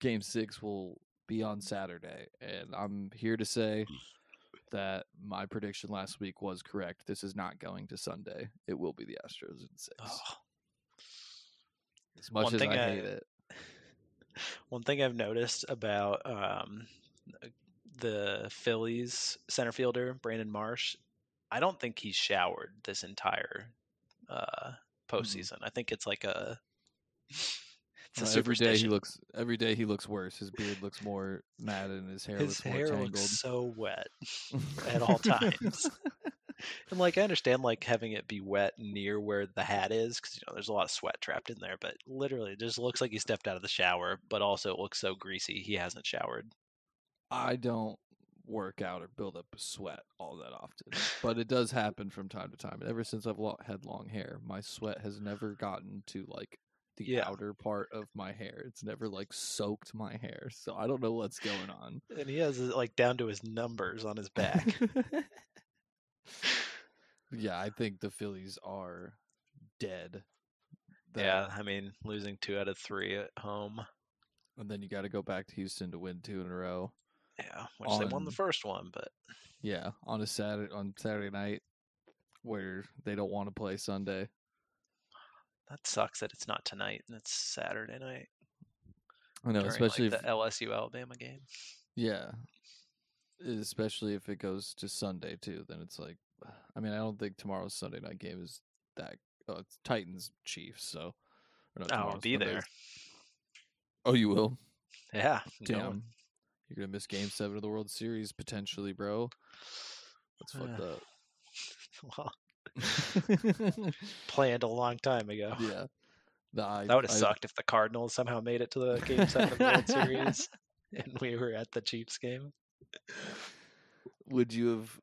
A: Game Six will be on Saturday, and I'm here to say that my prediction last week was correct. This is not going to Sunday. It will be the Astros in six.
B: Oh,
A: as much
B: one
A: as
B: thing
A: I
B: I-
A: hate it.
B: One thing I've noticed about um, the Phillies center fielder Brandon Marsh, I don't think he's showered this entire uh, postseason. I think it's like a it's a
A: Uh, every day he looks every day he looks worse. His beard looks more matted and his hair
B: His
A: looks more
B: hair
A: tangled.
B: looks so wet at all times. and like I understand like having it be wet near where the hat is because you know there's a lot of sweat trapped in there, but literally it just looks like he stepped out of the shower, but also it looks so greasy he hasn't showered.
A: I don't work out or build up sweat all that often, but it does happen from time to time. And ever since I've had long hair, my sweat has never gotten to like the
B: Yeah.
A: outer part of my hair. It's never like soaked my hair, so I don't know what's going on.
B: And he has it like down to his numbers on his back.
A: yeah, I think the Phillies are dead. That-
B: yeah, I mean losing two out of three at home.
A: and then you got to go back to Houston to win two in a row.
B: Yeah, which they won the first one, but
A: Yeah, on a Saturday on Saturday night, where they don't want to play Sunday.
B: That sucks that it's not tonight and it's Saturday night.
A: I know,
B: during,
A: especially
B: like,
A: if
B: the LSU Alabama game.
A: yeah, especially if it goes to Sunday too. Then it's like, I mean, I don't think tomorrow's Sunday night game is that. Oh, it's Titans Chiefs, so. or
B: I'll be there.
A: Oh, you will.
B: Yeah,
A: Damn,
B: going.
A: you're gonna miss Game Seven of the World Series potentially, bro. That's fucked
B: Uh,
A: up.
B: Well, planned a long time ago.
A: yeah. No, I,
B: That would have
A: I-
B: sucked if the Cardinals somehow made it to the Game Seven World Series, and we were at the Chiefs game.
A: Would you have?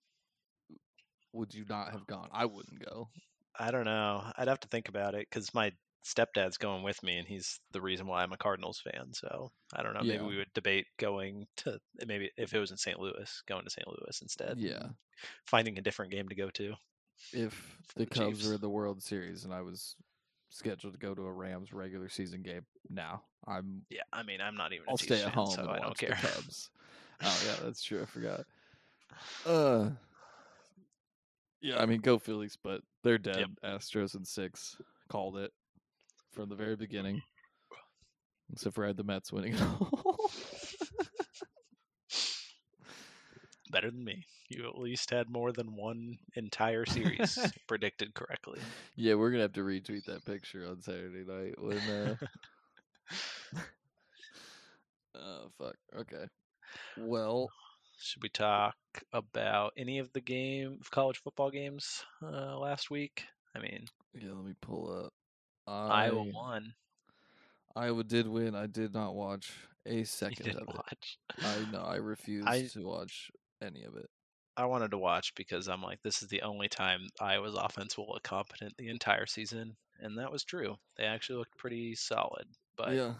A: Would you not have gone? I wouldn't go.
B: I don't know. I'd have to think about it because my stepdad's going with me, and he's the reason why I'm a Cardinals fan. So I don't know. Maybe
A: Yeah.
B: we would debate going to maybe if it was in St. Louis, going to St. Louis instead.
A: Yeah.
B: Finding a different game to go to.
A: If the
B: the
A: Cubs
B: Chiefs.
A: were in the World Series and I was scheduled to go to a Rams regular season game, now I'm
B: Yeah, I mean, I'm not even.
A: I'll stay at
B: fan,
A: home
B: so I don't care.
A: Cubs. oh yeah, that's true. I forgot. Uh, yeah, I mean, go Phillies, but they're dead. Astros and six called it from the very beginning. Except for I had the Mets winning it all.
B: Better than me. You at least had more than one entire series predicted correctly.
A: yeah, we're gonna have to retweet that picture on Saturday night when. Uh... oh fuck. Okay. Well,
B: Should we talk about any of the game college football games uh, last week? I mean,
A: yeah. Let me pull up.
B: Iowa won.
A: Iowa did win. I did not watch a second of it.
B: watch.
A: I know. I refused
B: I-
A: to watch any of it.
B: I wanted to watch because I'm like, this is the only time Iowa's offense will look competent the entire season, and that was true. They actually looked pretty solid, but
A: yeah.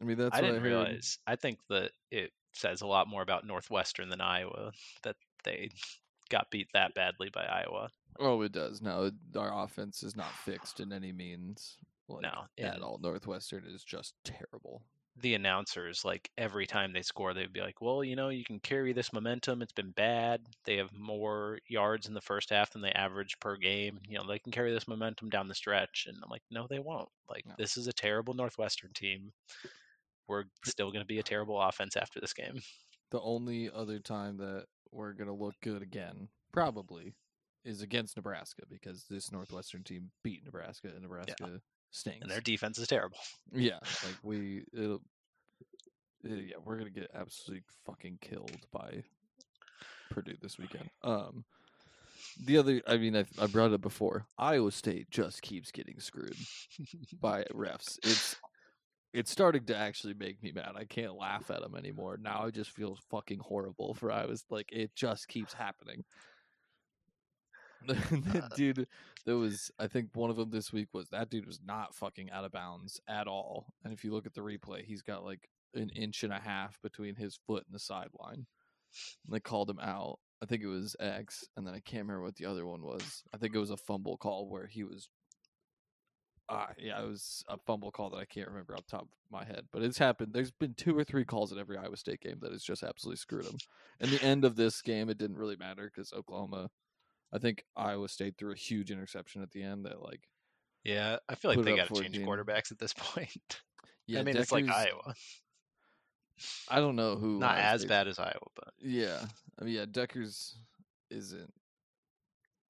A: I mean, that's
B: I
A: what
B: didn't
A: I heard.
B: realize. I think that it says a lot more about Northwestern than Iowa that they got beat that badly by Iowa.
A: Oh, it does. No, our offense is not fixed in any means. Like,
B: No,
A: at all. Northwestern is just terrible.
B: The announcers like every time they score they'd be like well you know you can carry this momentum it's been bad they have more yards in the first half than they average per game you know they can carry this momentum down the stretch and i'm like no they won't like
A: No.
B: this is a terrible northwestern team we're still going to be a terrible offense after this game
A: The only other time that we're gonna look good again, probably, is against Nebraska because this Northwestern team beat Nebraska and Nebraska stinks.
B: and their defense is terrible
A: Yeah, like we, it'll, it- yeah, we're gonna get absolutely fucking killed by Purdue this weekend. Um, the other, I mean, I, I brought it up before. Iowa State just keeps getting screwed by refs. It's it's starting to actually make me mad. I can't laugh at them anymore. Now I just feel fucking horrible for Iowa. Like it just keeps happening. that dude that was I think one of them this week was that dude was not fucking out of bounds at all. And if you look at the replay, he's got like an inch and a half between his foot and the sideline. And they called him out. I think it was X, and then I can't remember what the other one was. I think it was a fumble call where he was uh, yeah, it was a fumble call that I can't remember off the top of my head, but it's happened. There's been two or three calls at every Iowa State game that has just absolutely screwed them. In the end of this game, it didn't really matter because Oklahoma, I think Iowa State threw a huge interception at the end that like
B: yeah i feel like they got to change quarterbacks at this point
A: yeah,
B: i mean it's like iowa
A: I don't know who
B: not
A: Iowa
B: as
A: State's-
B: bad as iowa but
A: Yeah, I mean, yeah, Dekkers isn't.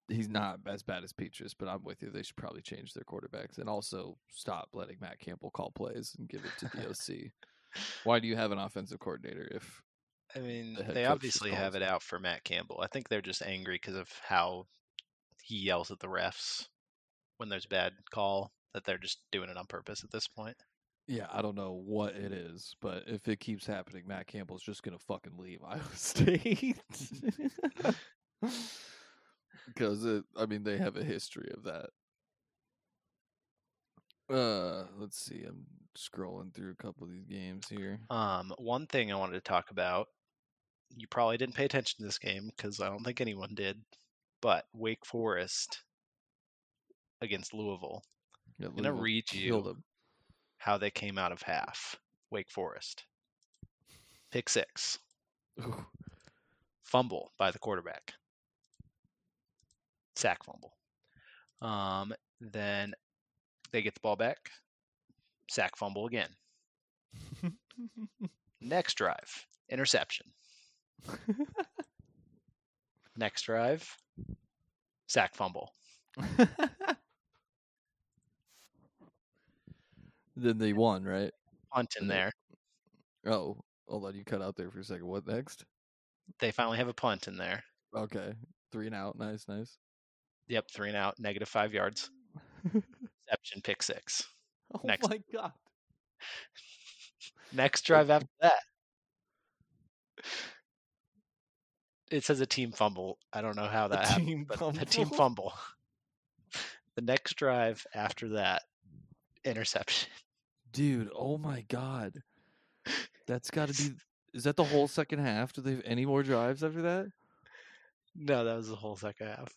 A: He's not as bad as Peaches, but I'm with you. They should probably change their quarterbacks and also stop letting Matt Campbell call plays and give it to DOC. Why do you have an offensive coordinator if
B: I mean,
A: the
B: they obviously have it out for Matt Campbell. I think they're just angry because of how he yells at the refs when there's a bad call. That they're just doing it on purpose at this point.
A: Yeah, I don't know what it is, but if it keeps happening, Matt Campbell's just gonna fucking leave Iowa State. Because it, I mean, they have a history of that. Uh, let's see. I'm scrolling through a couple of these games here.
B: Um, one thing I wanted to talk about. You probably didn't pay attention to this game because I don't think anyone did. But Wake Forest against Louisville.
A: Yeah,
B: gonna read you. How they came out of half. Wake Forest. Pick six.
A: Ooh.
B: fumble by the quarterback. Sack fumble. Um, then they get the ball back. Sack fumble again. Next drive, interception. Next drive, sack fumble.
A: then they won, right?
B: Punt in there.
A: Oh, hold on. You cut out there for a second. What next?
B: They finally have a punt in there.
A: Okay, three and out. Nice, nice.
B: Yep, three and out, negative five yards. Exception pick six.
A: oh
B: Next.
A: my god.
B: Next drive after that. It says a team fumble. I don't know how that happened.
A: team
B: but a team
A: fumble.
B: fumble. The next drive after that, interception.
A: Dude, oh my god. That's got to be. Is that the whole second half? Do they have any more drives after that?
B: No, that was the whole second half.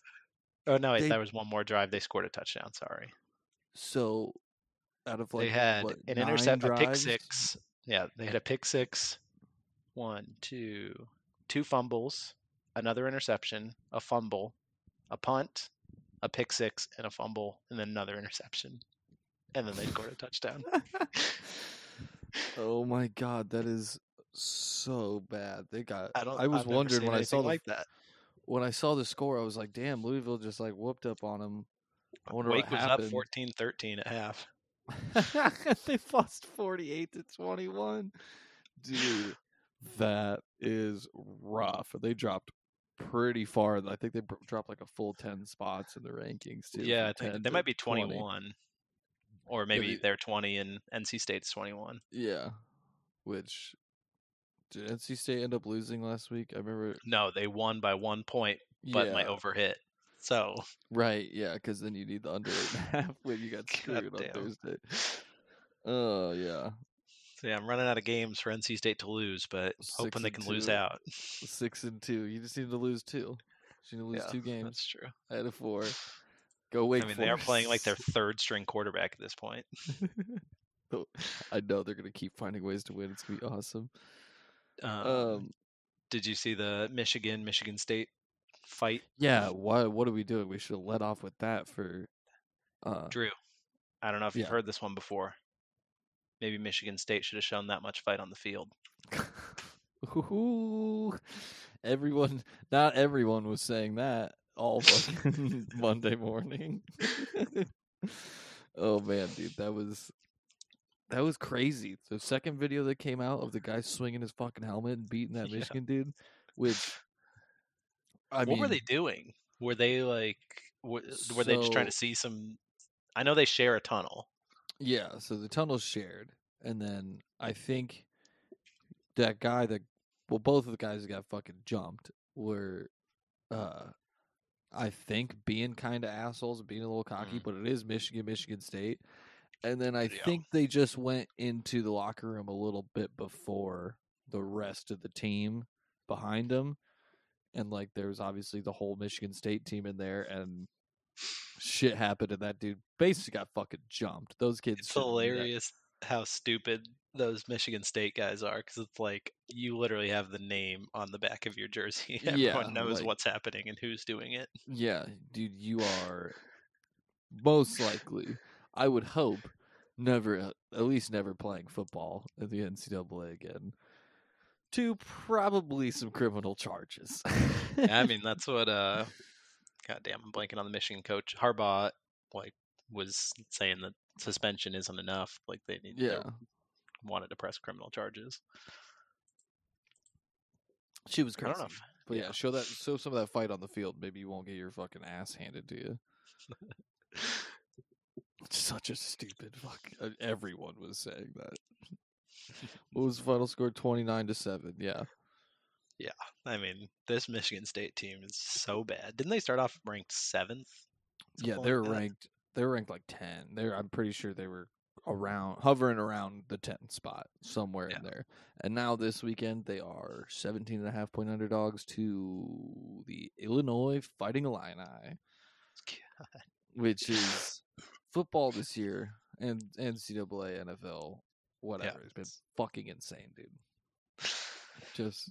B: Oh no, wait,
A: They-
B: there was one more drive. They scored a touchdown. Sorry,
A: So, out of like
B: they had
A: what,
B: an
A: nine
B: intercept, a pick six. Yeah, they had a pick six, one, two, two fumbles, another interception, a fumble, a punt, a pick six, and a fumble, and then another interception, and then they scored a touchdown.
A: oh my god, that is so bad. They got.
B: I.
A: I was
B: I've
A: wondering when I saw the
B: like that.
A: when I saw the score. I was like, damn, Louisville just like whooped up on them. I wonder
B: Wake was
A: happened.
B: up 14-13 at half.
A: they lost 48 to 21. Dude, that is rough. They dropped pretty far. I think they dropped like a full 10 spots in the rankings too.
B: Yeah, I
A: from
B: think
A: 10
B: they might be
A: 20.
B: 21, or maybe
A: they-
B: they're 20 and NC State's 21.
A: Yeah. Which did NC State end up losing last week? I remember
B: No, they won by one point, but my
A: yeah,
B: over hit. So
A: right, yeah, because then you need the under eight and a half when you got screwed on. Thursday. Oh yeah,
B: yeah, I'm running out of games for NC State to lose, but
A: Six
B: hoping they can lose out.
A: six and two. You just need to lose two. You need to lose
B: Yeah,
A: two games
B: That's true.
A: out of four. Go wait.
B: I mean, they are playing like their third string quarterback at this point.
A: I know they're gonna keep finding ways to win. It's gonna be awesome.
B: Um,
A: Um,
B: did you see the Michigan Michigan State fight?
A: yeah. What What are we doing? We should have let off with that for. Uh,
B: Drew, I don't know if you've
A: Yeah.
B: heard this one before. Maybe Michigan State should have shown that much fight on the field.
A: Ooh, everyone, not everyone was saying that all Monday morning. oh man, dude, that was that was crazy. The second video that came out of the guy swinging his fucking helmet and beating that
B: Yeah.
A: Michigan dude, which I
B: what
A: mean,
B: were they doing? Were they like were, were they just trying to see some? I know they share a tunnel.
A: Yeah, so the tunnel's shared, and then I think that guy that well, both of the guys that got fucking jumped were, uh, I think being kind of assholes, being a little cocky,
B: Mm.
A: but it is Michigan, Michigan State, and then I
B: Yeah.
A: think they just went into the locker room a little bit before the rest of the team behind them, and like there was obviously the whole Michigan State team in there, and shit happened, and that dude basically got fucking jumped. Those kids,
B: It's
A: shouldn't do that.
B: hilarious how stupid those Michigan State guys are because it's like you literally have the name on the back of your jersey. Everyone
A: Yeah,
B: knows
A: like-
B: what's happening and who's doing it.
A: Yeah, dude, you are most likely, I would hope, never, uh, at least never playing football in the NCAA again. To probably some criminal charges.
B: I mean, that's what. uh God damn, I'm blanking on the Michigan coach Harbaugh. Like was saying that suspension isn't enough. Like they need. they
A: yeah,
B: wanted to press criminal charges.
A: she was
B: I don't
A: crazy.
B: know. If,
A: But yeah.
B: yeah.
A: show that, show some of that fight on the field. Maybe you won't get your fucking ass handed to you. Such a stupid fuck. uh, Everyone was saying that. what was the final score? Twenty nine to seven. Yeah.
B: I mean, this Michigan State team is so bad. Didn't they start off ranked seventh?
A: Yeah, they're
B: like
A: ranked. They're ranked like ten. They're. I'm pretty sure they were around, hovering around the 10 spot somewhere
B: Yeah.
A: in there. And now this weekend they are 17 and a half point underdogs to the Illinois Fighting Illini, which is football this year and NCAA, NFL, whatever. It's been fucking insane, dude. Just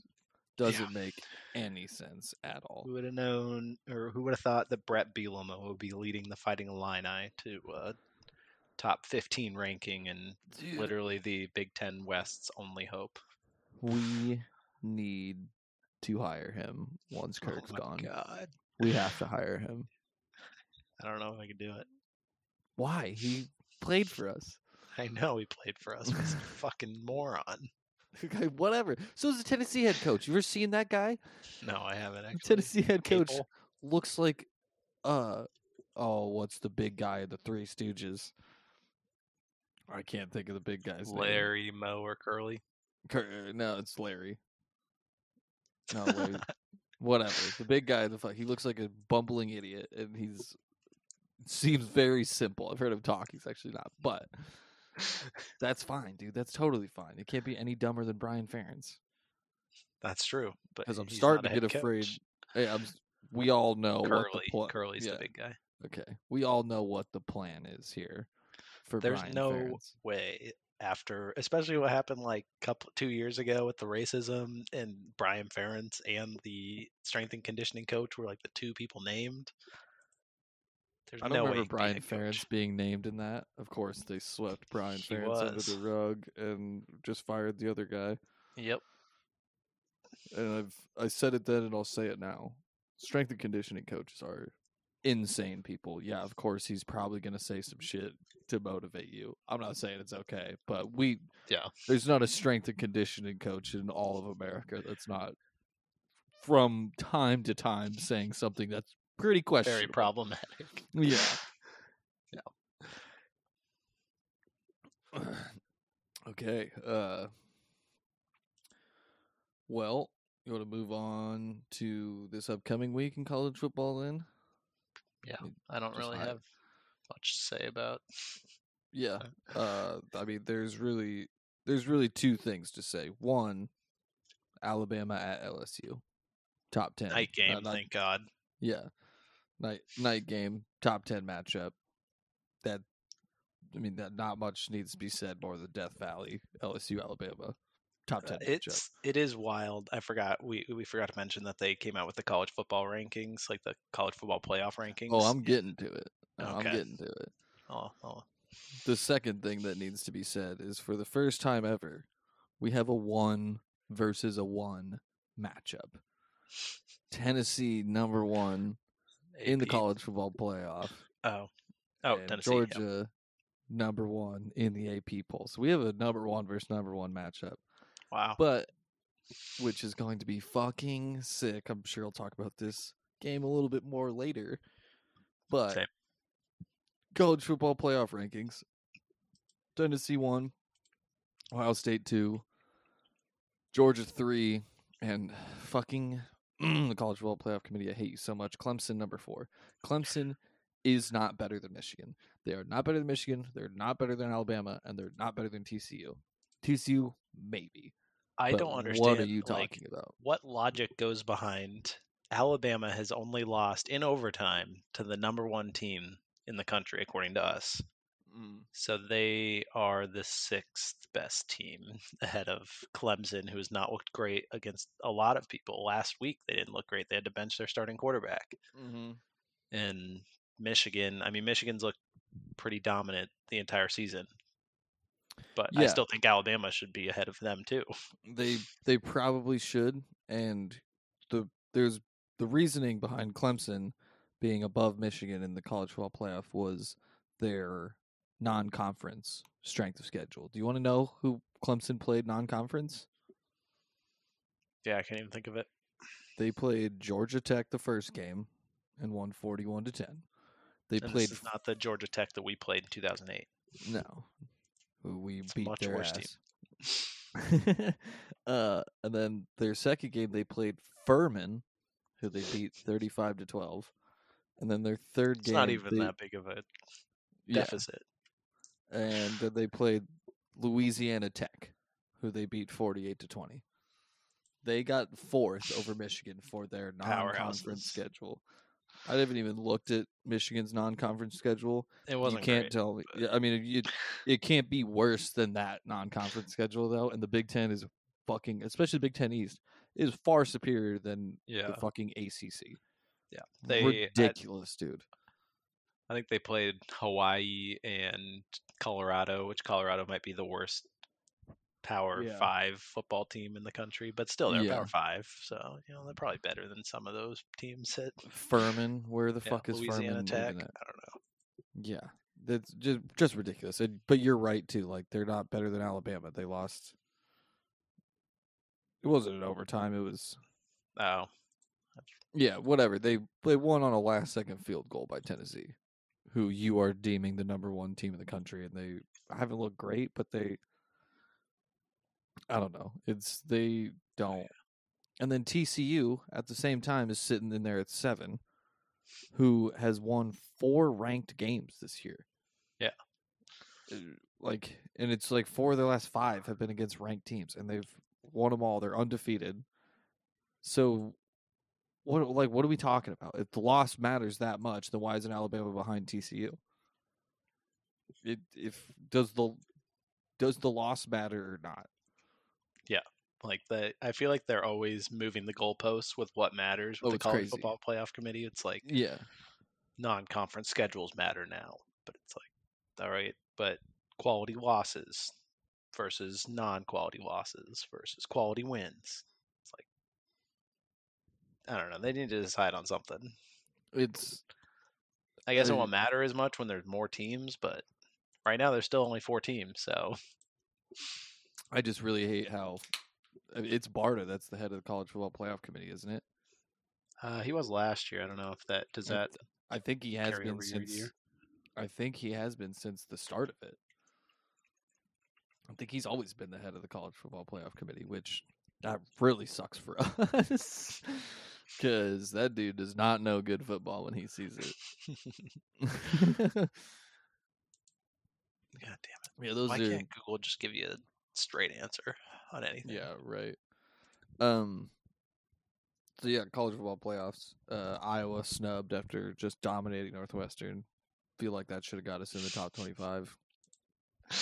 A: doesn't make any sense at all.
B: Who would have known, or who would have thought that Brett Bielema would be leading the Fighting Illini to uh, top 15 ranking and
A: Dude.
B: literally the Big Ten West's only hope?
A: We need to hire him once Kirk's
B: oh
A: gone.
B: God,
A: We have to hire him.
B: I don't know if I could do it.
A: Why? He played for us.
B: I know he played for us. He's a fucking moron.
A: Okay, Whatever. So is the Tennessee head coach. You ever seen that guy?
B: No, I haven't actually.
A: Tennessee head coach
B: Capel?
A: looks like uh oh, what's the big guy in the Three Stooges? I can't think of the big guy's name.
B: Larry, Moe, or Curly.
A: Cur- no, it's Larry. No, Larry. Whatever. The big guy, the fuck, he looks like a bumbling idiot, and he's seems very simple. I've heard him talk. He's actually not, but that's fine, dude. That's totally fine. It can't be any dumber than Brian Ferentz.
B: That's true.
A: Because I'm starting to get
B: head
A: afraid. Hey, eh, I'm, we all know what
B: Curly,
A: the plan.
B: Curly's
A: yeah,
B: the big guy.
A: Okay, we all know what the plan is here. For
B: There's
A: Brian
B: no
A: Ferentz.
B: way after, especially what happened like couple two years ago with the racism and Brian Ferentz and the strength and conditioning coach were like the two people named. There's
A: I don't
B: no
A: remember Brian. Ferentz being named in that. Of course, they swept Brian
B: He
A: Ferentz under the rug and just fired the other guy.
B: Yep.
A: And I've I said it then, and I'll say it now. Strength and conditioning coaches are insane people. Yeah, of course, he's probably going to say some shit to motivate you. I'm not saying it's okay, but we
B: Yeah.
A: there's not a strength and conditioning coach in all of America that's not from time to time saying something that's pretty questionable.
B: Very problematic.
A: Yeah. Yeah. Okay. Uh well, you want to move on to this upcoming week in college football then?
B: Yeah. I don't
A: Just
B: really
A: I-
B: have much to say about.
A: Yeah. Uh I mean there's really there's really two things to say. One, Alabama at LSU. Top 10.
B: Night
A: Uh,
B: game,
A: not-
B: thank God.
A: Yeah. Night night game, top 10 matchup. That I mean that not much needs to be said more than Death Valley, LSU Alabama. Top
B: Uh,
A: 10 matchup.
B: It's it is wild. I forgot we we forgot to mention that they came out with the college football rankings, like the college football playoff rankings.
A: Oh, I'm getting to it. No, I'm getting to it.
B: Oh, oh,
A: The second thing that needs to be said is for the first time ever, we have a 1 versus a 1 matchup. Tennessee number 1 in the college football playoff.
B: Oh, oh,
A: and
B: Tennessee.
A: Georgia number 1 in the AP poll. So we have a number 1 versus number 1 matchup.
B: Wow.
A: but which is going to be fucking sick. I'm sure I'll talk about this game a little bit more later. But
B: Same.
A: college football playoff rankings: Tennessee one, Ohio State two, Georgia three, and fucking Mm, the college football playoff committee. I hate you so much. Clemson number four. Clemson is not better than Michigan. They are not better than Michigan. They're not better than Alabama, and they're not better than TCU. TCU maybe.
B: I
A: but
B: don't understand.
A: What are you
B: like,
A: talking about?
B: what logic goes behind Alabama has only lost in overtime to the number one team in the country, according to us. So they are the sixth best team ahead of Clemson, who has not looked great against a lot of people. Last week they didn't look great. They had to bench their starting quarterback.
A: Mm-hmm.
B: And Michigan, I mean, Michigan's looked pretty dominant the entire season. But I still think Alabama should be ahead of them too.
A: They they probably should, and the there's the reasoning behind Clemson being above Michigan in the college football playoff was their non-conference strength of schedule. Do you want to know who Clemson played non-conference?
B: Yeah, I can't even think of it.
A: They played Georgia Tech the first game and won 41 to 10. They
B: And
A: played
B: this is not the Georgia Tech that we played in 2008.
A: No. We
B: It's a
A: beat
B: much
A: their
B: worse
A: ass. uh, and then their second game they played Furman, who they beat thirty-five to twelve. And then their third
B: It's
A: game,
B: not even
A: they-
B: that big of a
A: yeah,
B: deficit.
A: And then they played Louisiana Tech, who they beat forty-eight to twenty. They got fourth over Michigan for their non-conference schedule. I haven't even looked at Michigan's non-conference schedule.
B: It wasn't
A: you can't
B: great.
A: tell me.
B: but-
A: I mean, it, it can't be worse than that non-conference schedule though. And the Big Ten is fucking, especially the Big Ten East, is far superior than
B: Yeah.
A: the fucking ACC.
B: Yeah, they- I-
A: ridiculous, dude.
B: I think they played Hawaii and Colorado, which Colorado might be the worst Power
A: Yeah.
B: Five football team in the country, but still they're
A: Yeah.
B: Power Five, so you know they're probably better than some of those teams. That
A: Furman, where the
B: yeah,
A: fuck is
B: Louisiana
A: Furman?
B: Tech. I don't know.
A: Yeah, that's just just ridiculous. It, but you're right too. Like they're not better than Alabama. They lost. It wasn't an overtime. It was
B: Oh,
A: Yeah, whatever. They they won on a last second field goal by Tennessee, who you are deeming the number one team in the country, and they haven't looked great, but they I don't know. It's they don't. And then TCU at the same time is sitting in there at seven, who has won four ranked games this year.
B: Yeah.
A: Uh, Like, and it's like four of their last five have been against ranked teams, and they've won them all. They're undefeated. So, what like what are we talking about? If the loss matters that much, then why isn't Alabama behind TCU? It if does the does the loss matter or not?
B: Yeah, like the, I feel like they're always moving the goalposts with what matters with
A: Oh,
B: the college
A: crazy.
B: football playoff committee. It's like
A: Yeah,
B: non-conference schedules matter now, but it's like, all right, but quality losses versus non-quality losses versus quality wins. I don't know. They need to decide on something.
A: it's
B: I guess it
A: Uh,
B: won't matter as much when there's more teams, but right now there's still only four teams, so
A: I just really hate how I mean, it's Barta that's the head of the college football playoff committee, isn't it?
B: uh, he was last year. I don't know if that does that.
A: I think he has been
B: over year to
A: since.
B: year?
A: I think he has been since the start of it. I think he's always been the head of the college football playoff committee, which that really sucks for us because that dude does not know good football when he sees it.
B: God damn it!
A: yeah, those
B: Why
A: are
B: can't Google just give you a straight answer on anything?
A: Yeah, right. Um. So yeah, college football playoffs. Uh, Iowa snubbed after just dominating Northwestern. Feel like that should have got us in the top twenty-five.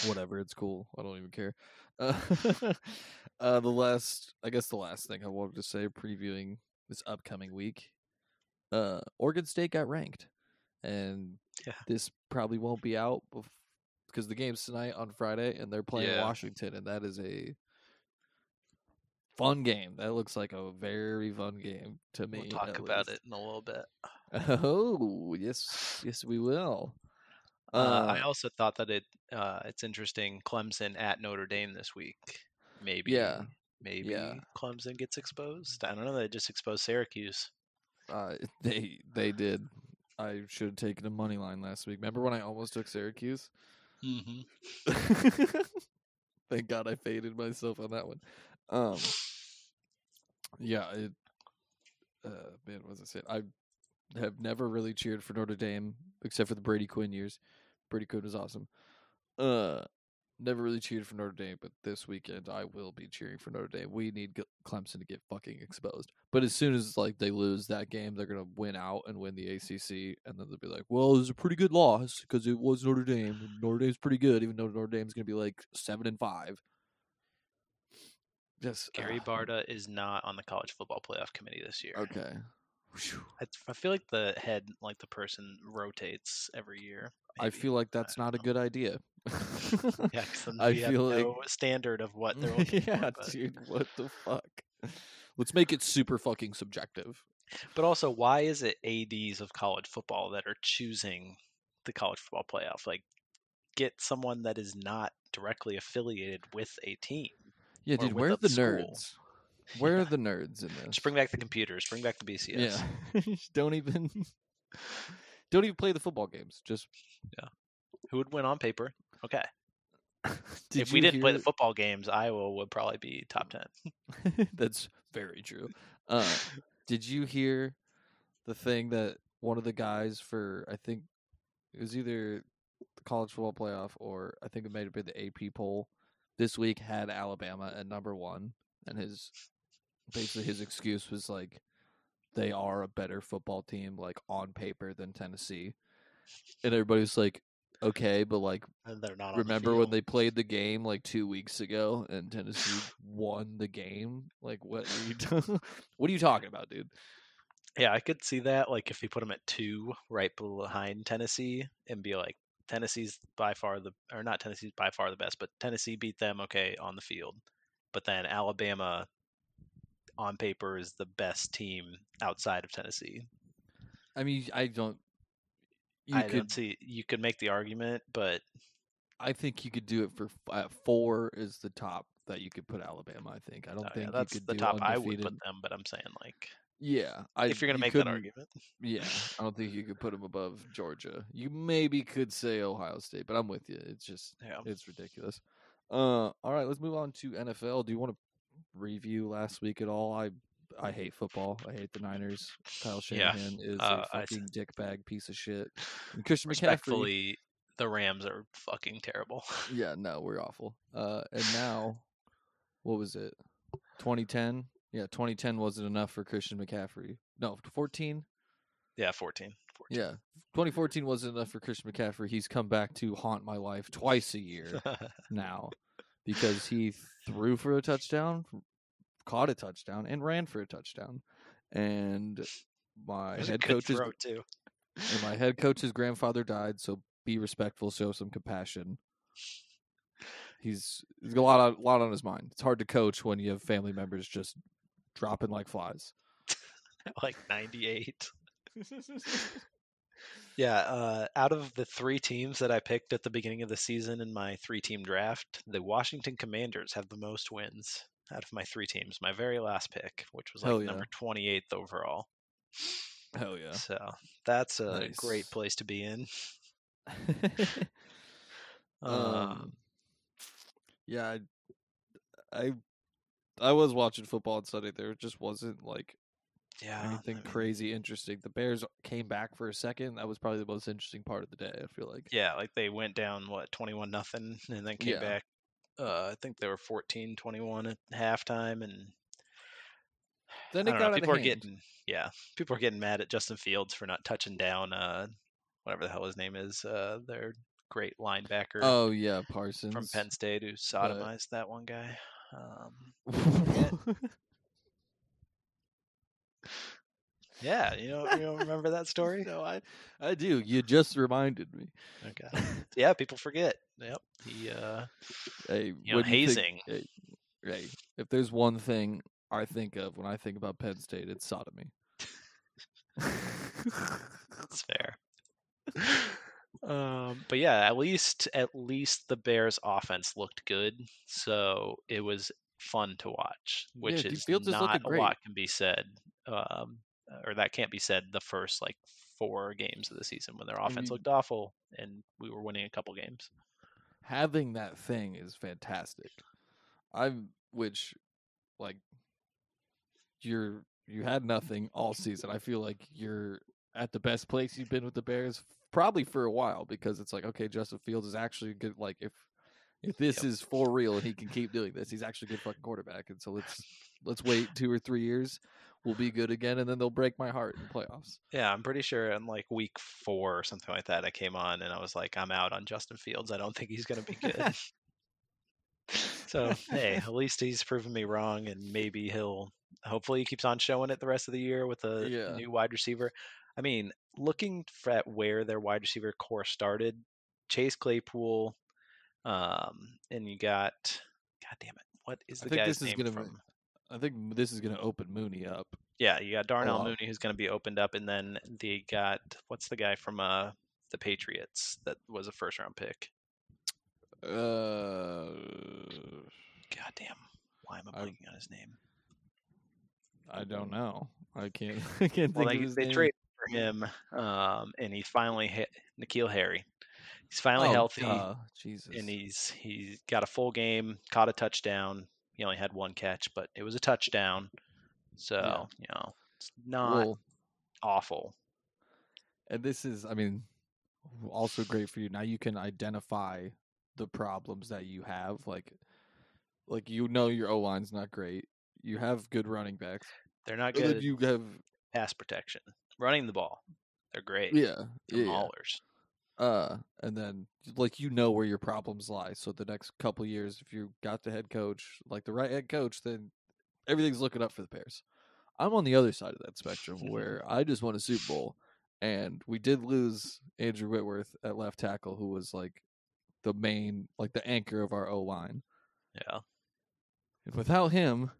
A: Whatever, it's cool. I don't even care. Uh, uh, the last, I guess, the last thing I wanted to say, previewing this upcoming week. Uh, Oregon State got ranked, and
B: Yeah.
A: this probably won't be out because the game's tonight on Friday, and they're playing
B: Yeah.
A: Washington, and that is a fun game. That looks like a very fun game to me.
B: We'll talk about
A: least.
B: it in a little bit.
A: Oh yes, yes, we will.
B: Uh, I also thought that it uh, it's interesting. Clemson at Notre Dame this week. Maybe,
A: Yeah.
B: Maybe
A: Yeah.
B: Clemson gets exposed. I don't know. They just exposed Syracuse.
A: uh, they they did. I should have taken a money line last week. Remember when I almost took Syracuse?
B: Mm-hmm.
A: Thank God I faded myself on that one. Um, yeah, it. Uh, man, what was I saying? I have never really cheered for Notre Dame except for the Brady Quinn years. Brady Quinn was awesome. Uh, never really cheered for Notre Dame, but this weekend I will be cheering for Notre Dame. We need Clemson to get fucking exposed. But as soon as like they lose that game, they're gonna win out and win the ACC, and then they'll be like, "Well, it was a pretty good loss because it was Notre Dame. Notre Dame's pretty good, even though Notre Dame's gonna be like seven and five. Just
B: Gary
A: ah,
B: Barta is not on the college football playoff committee this year.
A: Okay.
B: I, I feel like the head, like the person, rotates every year.
A: I feel like that's not a good idea.
B: Yeah,
A: I
B: we have
A: feel like
B: no standard of what they're looking
A: yeah,
B: for. But,
A: dude, what the fuck? Let's make it super fucking subjective.
B: but also, why is it ads of college football that are choosing the college football playoff? Like, get someone that is not directly affiliated with a team.
A: Yeah, dude, where are the
B: school.
A: nerds? Where
B: Yeah.
A: are the nerds in this?
B: Just bring back the computers. Bring back the BCS.
A: Yeah, don't even don't even play the football games. Just yeah,
B: Who would win on paper? Okay.
A: Did
B: if we didn't play the football games, Iowa would probably be top ten.
A: That's very true. Uh, did you hear the thing that one of the guys for I think it was either the college football playoff or I think it may have been the AP poll this week had Alabama at number one, and his basically his excuse was like they are a better football team like on paper than Tennessee, and everybody was like, okay, but like
B: And they're not. on the
A: remember when they played the game like two weeks ago and Tennessee won the game? Like what are you t- what are you talking about, dude?
B: Yeah, I could see that. Like if you put them at two, right behind Tennessee, and be like, Tennessee's by far the, or not Tennessee's by far the best, but Tennessee beat them okay on the field, but then Alabama, on paper, is the best team outside of Tennessee.
A: I mean, I don't. You
B: I
A: could.
B: don't see you could make the argument, but
A: I think you could do it for at four is the top that you could put Alabama. I think. I don't
B: oh,
A: think
B: yeah, that's the top I would put them. But I'm saying like
A: Yeah, I,
B: if you're gonna
A: you
B: make that argument,
A: Yeah, I don't think you could put them above Georgia. You maybe could say Ohio State, but I'm with you. It's just
B: yeah.
A: It's ridiculous. Uh, all right, let's move on to NFL. Do you want to review last week at all? I I hate football. I hate the Niners. Kyle
B: Yeah,
A: Shanahan is
B: uh,
A: a
B: I-
A: fucking dickbag piece of shit. And Christian McCaffrey.
B: Respectfully, the Rams are fucking terrible.
A: Yeah, no, we're awful. Uh, and now, what was it? 2010. Yeah, 2010 wasn't enough for Christian McCaffrey. No, 14.
B: yeah, 14. 14.
A: Yeah, 2014 wasn't enough for Christian McCaffrey. He's come back to haunt my life twice a year now because he threw for a touchdown, caught a touchdown, and ran for a touchdown. And my
B: It was a
A: head coach's
B: too.
A: and my head coach's grandfather died, so be respectful, show some compassion. He's, he's got a lot, on, lot on his mind. It's hard to coach when you have family members just dropping like flies.
B: like 98. Yeah, uh, out of the three teams that I picked at the beginning of the season in my three team draft, the Washington Commanders have the most wins out of my three teams. My very last pick, which was like
A: yeah.
B: number 28th overall.
A: Hell yeah!
B: So that's a great place to be in. Um,
A: um, yeah, I, I, I was watching football on Sunday. There just wasn't like
B: yeah,
A: anything
B: I mean,
A: crazy interesting. The Bears came back for a second. That was probably the most interesting part of the day. I feel like.
B: Yeah, like they went down what 21 nothing and then came
A: Yeah.
B: back uh I think they were 14-21 at halftime and
A: Then it got
B: know, people are
A: hand.
B: getting yeah, people are getting mad at Justin Fields for not touching down uh whatever the hell his name is, uh their great linebacker
A: Oh yeah, Parsons
B: from Penn State who sodomized that one guy. Um yeah, you know you don't remember that story?
A: no, I, I do. You just reminded me.
B: Okay. Yeah, people forget. Yep. He uh
A: Hey,
B: you know,
A: you think-
B: hazing.
A: hey, hey, if there's one thing I think of when I think about Penn State, it's sodomy.
B: That's fair. Um, but yeah, at least at least the Bears' offense looked good, so it was fun to watch. Which
A: dude,
B: is not a lot can be said, um, or that can't be said the first like four games of the season when their offense
A: mean-
B: looked awful and we were winning a couple games.
A: Having that thing is fantastic. I'm which, like, you're you had nothing all season. I feel like you're at the best place you've been with the Bears probably for a while because it's like okay, Justin Fields is actually good. Like if if this
B: Yep.
A: is for real and he can keep doing this, he's actually a good fucking quarterback. And so let's let's wait two or three years. We'll be good again, and then they'll break my heart in playoffs.
B: Yeah, I'm pretty sure in like week four or something like that, I came on and I was like, I'm out on Justin Fields. I don't think he's going to be good. so, hey, at least he's proven me wrong and maybe he'll, hopefully, he keeps on showing it the rest of the year with a
A: Yeah.
B: new wide receiver. I mean, looking at where their wide receiver core started, Chase Claypool, um, and you got, God damn it, what is
A: I
B: the
A: think
B: guy's
A: this is
B: name
A: gonna
B: from?
A: I think this is going to open Mooney up.
B: Yeah, you got Darnell. Mooney who's going to be opened up, and then they got what's the guy from uh the Patriots that was a first round pick?
A: Uh,
B: God damn, why am I
A: I-
B: blanking on his name?
A: I don't know. I can't. I can't
B: Well,
A: think
B: they,
A: of his
B: they
A: name.
B: traded for him, um, and he finally hit N'Keal Harry. He's finally
A: Oh,
B: healthy,
A: duh, Jesus.
B: and he's he's got a full game, caught a touchdown. He only had one catch, but it was a touchdown. So
A: Yeah.
B: you know, it's not
A: well,
B: awful.
A: and this is, I mean, also great for you. Now you can identify the problems that you have. Like, like you know your O line's not great. You have good running backs.
B: They're not good
A: you have
B: pass protection, running the ball. They're great.
A: yeah,
B: They're
A: yeah.
B: maulers.
A: Uh, and then like you know where your problems lie. So the next couple years, if you got the head coach, like the right head coach, then everything's looking up for the Bears. I'm on the other side of that spectrum where I just won a Super Bowl, and we did lose Andrew Whitworth at left tackle, who was like the main, like the anchor of our O line.
B: Yeah.
A: And without him,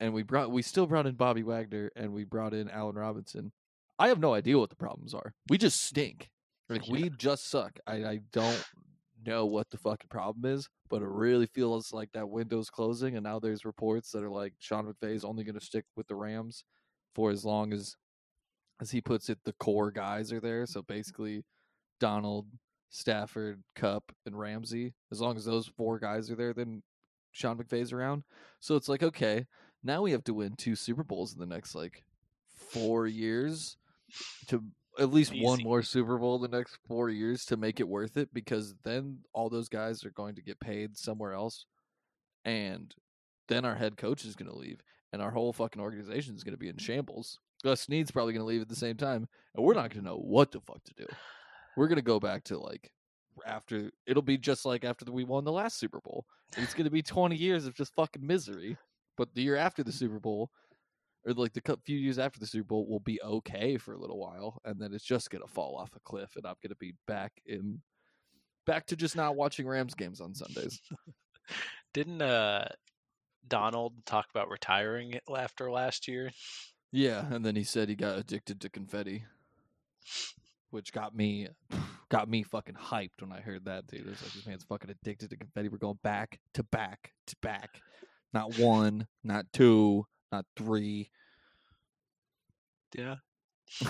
A: and we brought, we still brought in Bobby Wagner, and we brought in Allen Robinson. I have no idea what the problems are. We just stink. Like
B: Yeah.
A: we just suck. I, I don't know what the fucking problem is, but it really feels like that window's closing, and now there's reports that are like Sean McVay is only going to stick with the Rams for as long as, as he puts it, the core guys are there. So basically, Donald, Stafford, Kupp, and Ramsey. As long as those four guys are there, then Sean McVay's around. So it's like okay, Now we have to win two Super Bowls in the next like four years to at least one more Super Bowl the next four years to make it worth it because then all those guys are going to get paid somewhere else and then our head coach is going to leave and our whole fucking organization is going to be in shambles. Gus Snead's probably going to leave at the same time and we're not going to know what the fuck to do. We're going to go back to like after it'll be just like after we won the last Super Bowl. It's going to be 20 years of just fucking misery. But the year after the Super Bowl, or like the few years after the Super Bowl, will be okay for a little while, and then it's just going to fall off a cliff, and I'm going to be back in, back to just not watching Rams games on Sundays.
B: Didn't uh Donald talk about retiring after last year?
A: Yeah, and then he said he got addicted to confetti, which got me, got me fucking hyped when I heard that, dude. It was like this man's fucking addicted to confetti. We're going back to back to back, not one, not two, not three.
B: Yeah.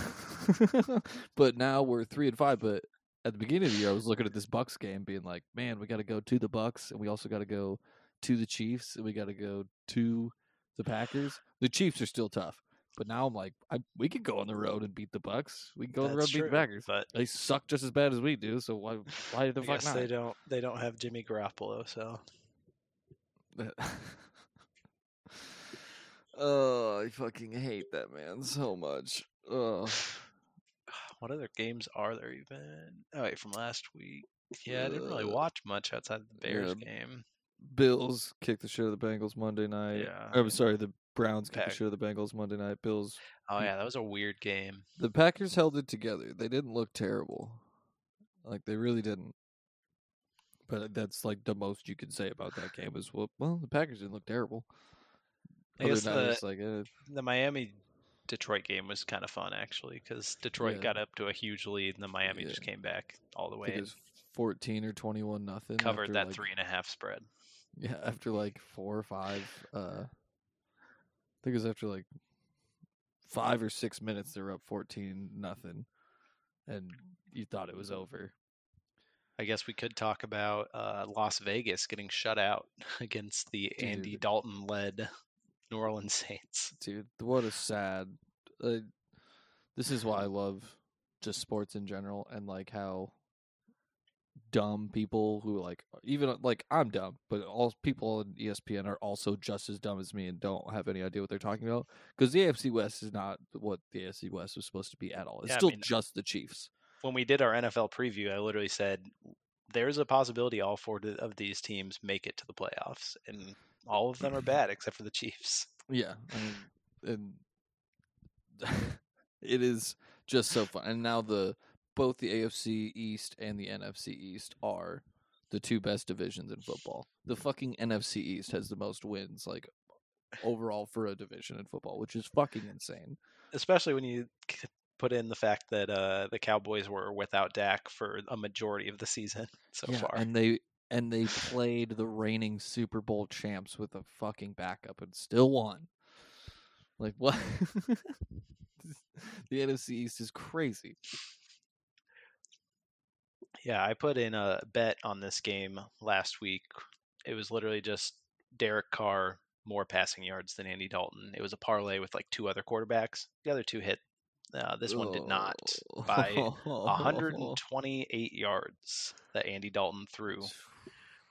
A: but now we're three and five. But at the beginning of the year, I was looking at this Bucks game, being like, "Man, we got to go to the Bucks, and we also got to go to the Chiefs, and we got to go to the Packers. The Chiefs are still tough, but now I'm like, I, we could go on the road and beat the Bucks. We can go on the road and beat the Packers.
B: But
A: They suck just as bad as we do. So why, why the
B: I
A: fuck not?
B: they don't they don't have Jimmy Garoppolo, so
A: oh, I fucking hate that man so much. Oh,
B: what other games are there even? Oh wait, from last week. Yeah, I didn't really
A: Uh,
B: watch much outside of the Bears
A: yeah.
B: game.
A: Bills kicked the shit out of the Bengals Monday night.
B: Yeah.
A: I'm sorry, the Browns kicked
B: Pack-
A: the shit out of the Bengals Monday night. Bills.
B: Oh yeah, that was a weird game.
A: The Packers held it together. They didn't look terrible. Like they really didn't. But that's like the most you can say about that game is well, well the Packers didn't look terrible.
B: I guess the-
A: like eh,
B: The Miami Detroit game was kind of fun actually because Detroit
A: Yeah.
B: got up to a huge lead and then Miami
A: Yeah.
B: just came back all the
A: I
B: way
A: think it was fourteen or twenty one nothing.
B: covered that
A: like-
B: three and a half spread.
A: Yeah, after like four or five. Uh, I think it was after like five or six minutes. They were up fourteen nothing, and you thought it was over.
B: I guess we could talk about uh, Las Vegas getting shut out against the Andy Dalton led New Orleans Saints.
A: Dude, what a sad. Uh, this is why I love just sports in general, and like how dumb people who like even like I'm dumb, but all people on E ESPN are also just as dumb as me and don't have any idea what they're talking about. Because the AFC West is not what the AFC West was supposed to be at all. It's
B: Yeah, I
A: still
B: mean-
A: just the Chiefs.
B: When we did our NFL preview, I literally said there's a possibility all four of these teams make it to the playoffs, and all of them are bad except for the Chiefs.
A: Yeah, I mean, and it is just so fun. And now the both the AFC East and the NFC East are the two best divisions in football. The fucking NFC East has the most wins, like overall for a division in football, which is fucking insane.
B: Especially when you put in the fact that uh, the Cowboys were without Dak for a majority of the season so
A: yeah,
B: far.
A: and they and they played the reigning Super Bowl champs with a fucking backup and still won. Like what? the NFC East is crazy.
B: Yeah, I put in a bet on this game last week. It was literally just Derek Carr more passing yards than Andy Dalton. It was a parlay with like two other quarterbacks. The other two hit. Uh, this one did not. by 128 yards that Andy Dalton threw,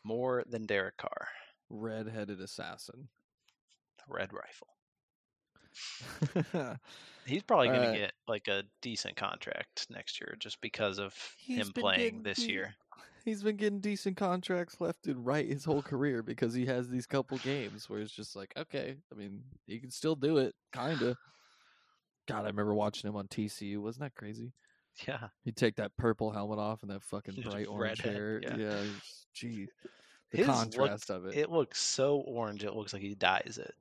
B: more than Derek Carr.
A: Red-headed assassin.
B: Red rifle. He's probably going
A: Alright.
B: Uh, to get like a decent contract next year just because of
A: He's
B: him playing this year.
A: He's been getting decent contracts left and right his whole career because he has these couple games where it's just like, okay, I mean, he can still do it, kind of. God, I remember watching him on TCU. Wasn't that crazy?
B: Yeah.
A: He'd take that purple helmet off and that fucking
B: Just
A: bright orange
B: redhead,
A: hair.
B: yeah.
A: Yeah, gee, the
B: His
A: contrast of it.
B: It looks so orange, it looks like he dyes it.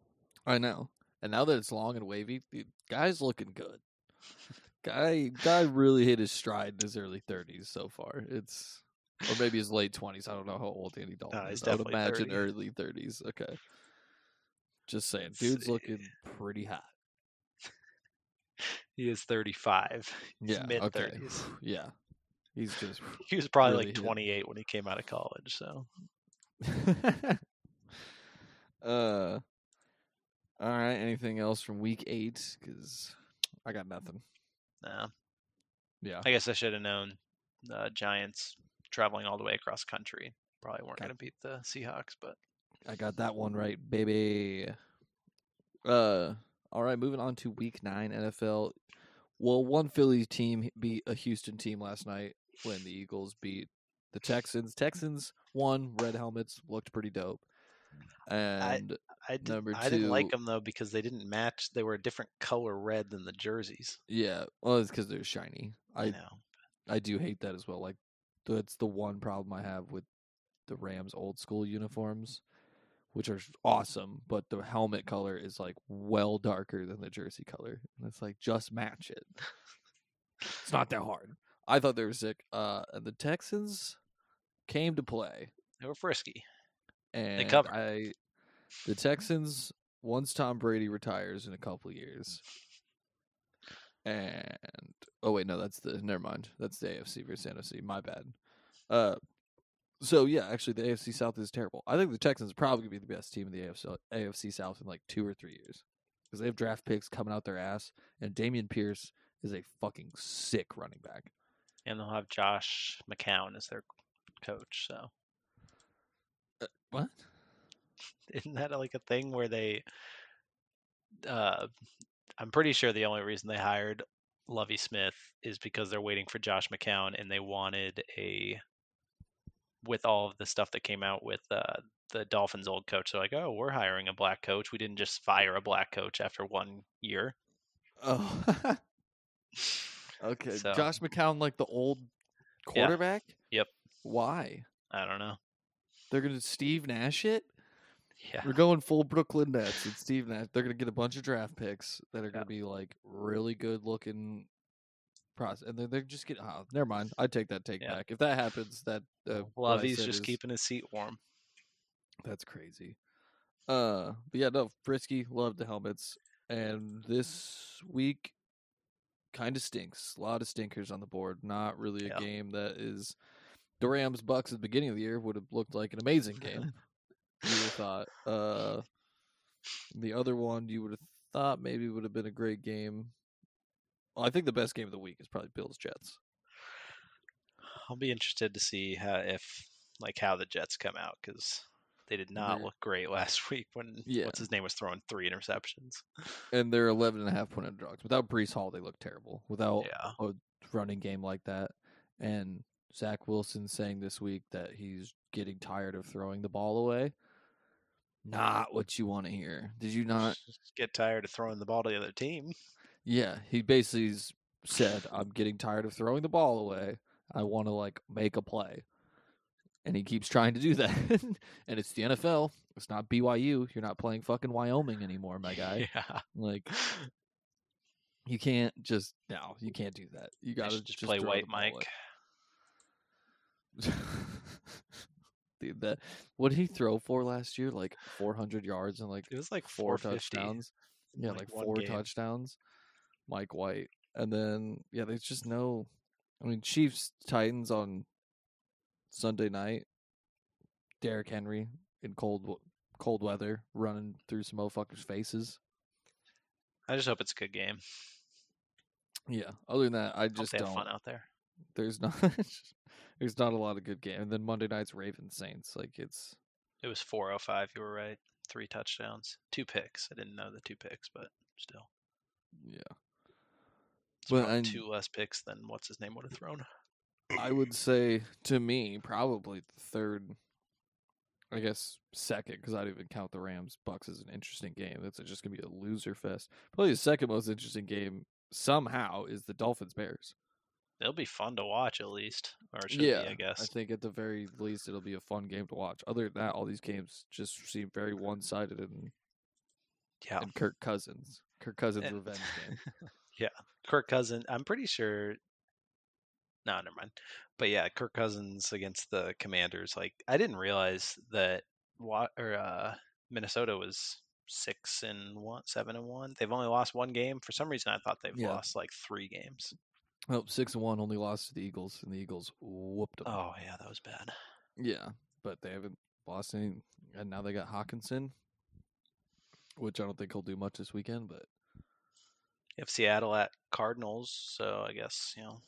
A: I know. And now that it's long and wavy, the guy's looking good. Guy, guy really hit his stride in his early thirties so far. It's or maybe his late twenties. I don't know how old Andy Dalton
B: No,
A: is. I would imagine
B: 30.
A: early thirties. Okay. Just saying, dude's looking eh. pretty hot.
B: He is 35. He's
A: Yeah.
B: mid
A: okay.
B: 30s.
A: Yeah. He's just
B: He was probably
A: Really
B: like
A: hit.
B: 28 when he came out of college, so
A: uh All right. Anything else from week eight? Because I got nothing.
B: Nah.
A: Yeah.
B: I guess I should have known the Giants traveling all the way across country probably weren't
A: Okay.
B: going to beat the Seahawks, but
A: I got that one right, baby. Uh, all right. Moving on to week nine NFL. Well, one Philly team beat a Houston team last night when the Eagles beat the Texans. Texans won. Red helmets looked pretty dope. And
B: I, did,
A: Number
B: I didn't like them though because they didn't match. They were a different color red than the jerseys.
A: yeah, well, it's because they're shiny.
B: I
A: I
B: know.
A: I do hate that as well. Like that's the one problem I have with the Rams old school uniforms, which are awesome, but the helmet color is like well darker than the jersey color. And it's like just match it. it's not that hard. I thought they were sick. Uh and the Texans came to play
B: They were frisky.
A: and they
B: covered.
A: I the Texans once Tom Brady retires in a couple of years. And oh wait, no, that's the never mind. That's the AFC versus NFC. My bad. Uh so yeah, actually the AFC South is terrible. I think the Texans are probably gonna be the best team in the AFC AFC South in like two or three years. Because they have draft picks coming out their ass, and Dameon Pierce is a fucking sick running back.
B: And they'll have Josh McCown as their coach. So
A: What?
B: isn't that like a thing where they? Uh, I'm pretty sure the only reason they hired Lovie Smith is because they're waiting for Josh McCown, and they wanted a. With all of the stuff that came out with uh, the Dolphins' old coach, they're like, "Oh, we're hiring a black coach. We didn't just fire a black coach after one year."
A: Oh. okay.
B: So-
A: Josh McCown, like the old
B: Yeah.
A: quarterback?
B: Yep.
A: Why?
B: I don't know.
A: They're going to Steve Nash it?
B: Yeah,
A: We're going full Brooklyn Nets and Steve Nash. They're going to get a bunch of draft picks that are going
B: Yeah.
A: to be like really good looking process. And they're, they're just getting, oh, never mind. I take that take
B: Yeah.
A: back. If that happens, that. Uh, Lovie's
B: just
A: is-
B: keeping his seat warm.
A: That's crazy. Uh, but yeah, no, Frisky loved the helmets, and this week kind of stinks. A lot of stinkers on the board. Not really a
B: Yeah.
A: game that is. The Rams Bucks at the beginning of the year would have looked like an amazing game. you would have thought. Uh, the other one you would have thought maybe would have been a great game. Well, I think the best game of the week is probably Bills Jets.
B: I'll be interested to see how if like how the Jets come out because they did not
A: They're-
B: look great last week when
A: Yeah.
B: what's his name was throwing three interceptions.
A: And they're 11 and a half point underdogs. Without Breece Hall, they look terrible. Without
B: Yeah,
A: a running game like that. And Zach Wilson saying this week that he's getting tired of throwing the ball away. Not what you want to hear. Did you not?
B: Just get tired of throwing the ball to the other team.
A: Yeah, he basically said, "I'm getting tired of throwing the ball away. I want to like make a play." And he keeps trying to do that. and it's the NFL. It's not BYU. You're not playing fucking Wyoming anymore, my guy.
B: Yeah,
A: Like you can't just no, you can't do that. You got to
B: should just play White Mike.
A: Dude, that what did he throw for last year? Like 400 yards and like
B: It was like
A: four touchdowns. Yeah,
B: like
A: like, four
B: game.
A: touchdowns. Mike White, and then yeah, there's just no. I mean, Chiefs Titans on Sunday night. Derrick Henry in cold cold weather running through some motherfuckers' faces.
B: I just hope it's a good game.
A: Yeah. Other than that, I
B: Hope
A: just don't.
B: fun out there.
A: There's not. there's not a lot of good game. And then Monday night's Ravens Saints. Like it's
B: It was 405. You were right. Three touchdowns, two picks. I didn't know the two picks, but still,
A: yeah.
B: It's
A: Well, and-
B: two less picks than what's his name would have thrown.
A: I would say to me probably the third. I guess second because I'd even count the Rams Bucks as an interesting game. That's just gonna be a loser fest. Probably the second most interesting game somehow is the Dolphins Bears.
B: It'll be fun to watch at least, or it should
A: yeah,
B: be, I guess.
A: I think at the very least it'll be a fun game to watch. Other than that, all these games just seem very one sided and,
B: yeah,
A: and Kirk Cousins. Kirk Cousins
B: And-
A: revenge game.
B: Kirk Cousins. I'm pretty sure. No, never mind. But yeah, Kirk Cousins against the Commanders. Like I didn't realize that. What or uh, Minnesota was six and one, seven and one. They've only lost one game. For some reason, I thought they've
A: Yeah.
B: lost like three games.
A: Well, six and one only lost to the Eagles, and the Eagles whooped them.
B: Oh yeah, that was bad.
A: Yeah, but they haven't lost any, and now they got Hockenson. which I don't think he'll do much this weekend. But
B: Have Seattle at Cardinals, so I guess you know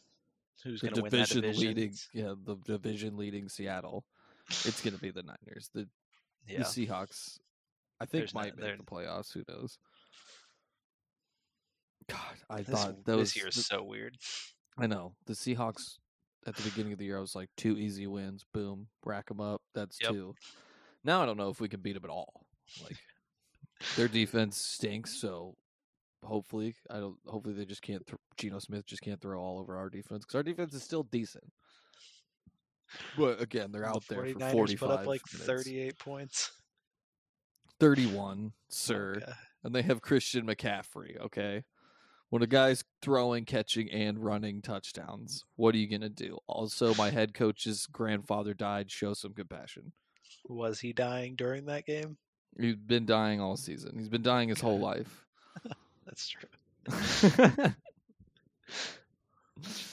B: who's going to win that
A: division leading, yeah, the division leading Seattle, it's going to be the Niners. The
B: Yeah,
A: the Seahawks, I think
B: There's
A: might
B: they're-
A: make the playoffs. Who knows? God, I
B: this,
A: thought those.
B: this year is so weird.
A: I know the Seahawks at the beginning of the year. I was like two easy wins. Boom, rack them up. That's
B: Yep.
A: two. Now I don't know if we can beat them at all. Like their defense stinks. So hopefully, I don't. Hopefully they just can't. Th- Geno Smith just can't throw all over our defense because our defense is still decent. But again, they're out
B: the
A: there for forty-five
B: put up like
A: minutes.
B: 38 points.
A: 31, sir.
B: Okay.
A: and they have Christian McCaffrey. Okay, when a guy's throwing, catching, and running touchdowns, what are you gonna do? Also, my head coach's grandfather died. Show some compassion.
B: Was he dying during that game?
A: He's been dying all season. He's been dying his whole life.
B: That's true.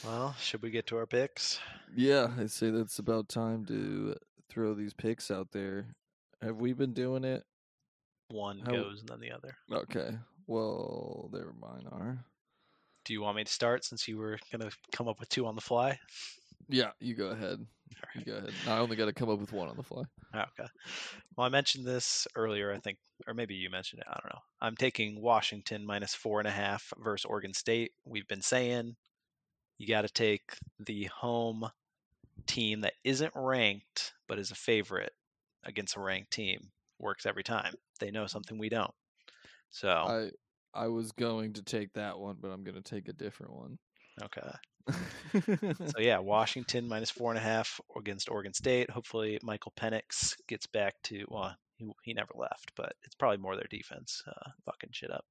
B: Well, should we get to our picks?
A: yeah, I say that's about time to throw these picks out there. Have we been doing it?
B: One
A: How-
B: goes and then the other.
A: Okay. Well, there mine are.
B: Do you want me to start since you were going to come up with two on the fly?
A: Yeah, you go ahead.
B: Right.
A: go ahead. I only got to come up with one on the fly.
B: Okay. Well, I mentioned this earlier, I think, or maybe you mentioned it. I don't know. I'm taking Washington minus four and a half versus Oregon State. We've been saying you got to take the home team that isn't ranked but is a favorite against a ranked team. Works every time. They know something we don't. So,
A: I I was going to take that one, but I'm going to take a different one.
B: okay. So yeah, Washington minus four and a half against Oregon State. Hopefully, Michael Penix gets back to well, he he never left, but it's probably more their defense uh, fucking shit up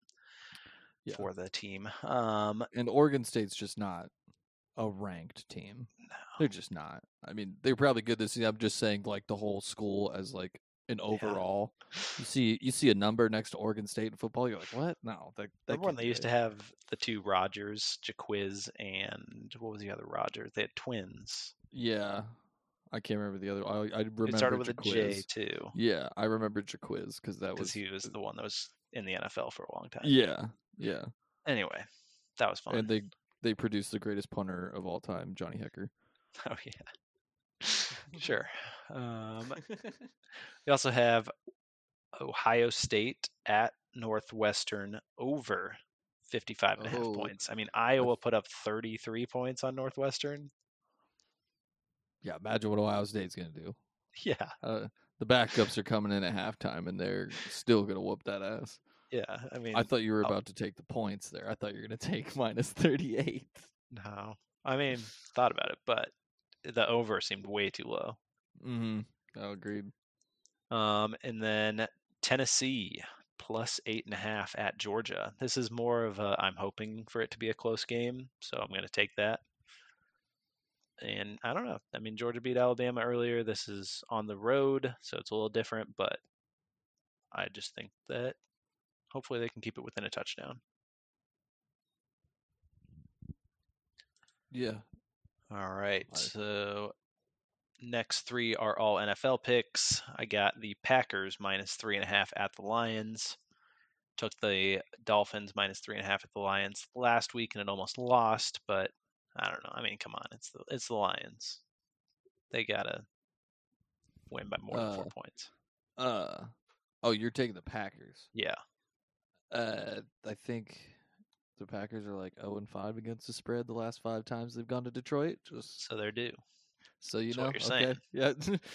A: Yeah.
B: for the team. Um,
A: and Oregon State's just not a ranked team. They're just not. I mean, they're probably good this season. I'm just saying, like the whole school as like an overall. You see, you see a number next to Oregon State in football. You're like, what? No, that. that
B: remember when they used to have the two Rodgers, Jacquizz, and what was the other Roger? They had twins.
A: Yeah, I can't remember the other. I, I remember
B: it started with a J too,
A: Yeah, I remember Jacquizz because that was.
B: he was the one that was in the NFL for a long time.
A: Yeah, yeah,
B: Anyway, that was fun.
A: and they they produced the greatest punter of all time, Johnny Hekker.
B: Oh yeah. Sure. Um, we also have Ohio State at Northwestern over 55 and a half
A: Oh.
B: points. I mean, Iowa put up 33 points on Northwestern.
A: Yeah, imagine what Ohio State's gonna do.
B: Yeah.
A: Uh, the backups are coming in at halftime, and they're still gonna whoop that ass.
B: Yeah. I mean,
A: I thought you were about to take the points there. I thought you were gonna take minus thirty eight.
B: no. I mean, thought about it, but the over seemed way too low.
A: Mm-hmm. I agreed.
B: Um, and then Tennessee plus eight and a half at Georgia. This is more of a I'm hoping for it to be a close game, so I'm going to take that. And I don't know. I mean, Georgia beat Alabama earlier. This is on the road, so it's a little different, but I just think that hopefully they can keep it within a touchdown.
A: Yeah.
B: All right. So next three are all NFL picks. I got the Packers minus three and a half at the Lions. Took the Dolphins minus three and a half at the Lions last week and it almost lost, but I don't know. I mean, come on, it's the it's the Lions. They gotta win by more than four
A: Uh,
B: points.
A: Uh. Oh, you're taking the Packers.
B: Yeah.
A: Uh, I think the Packers are like zero and five against the spread the last five times they've gone to Detroit. Just
B: So they're due.
A: so you
B: That's
A: know,
B: what you're
A: okay, yeah.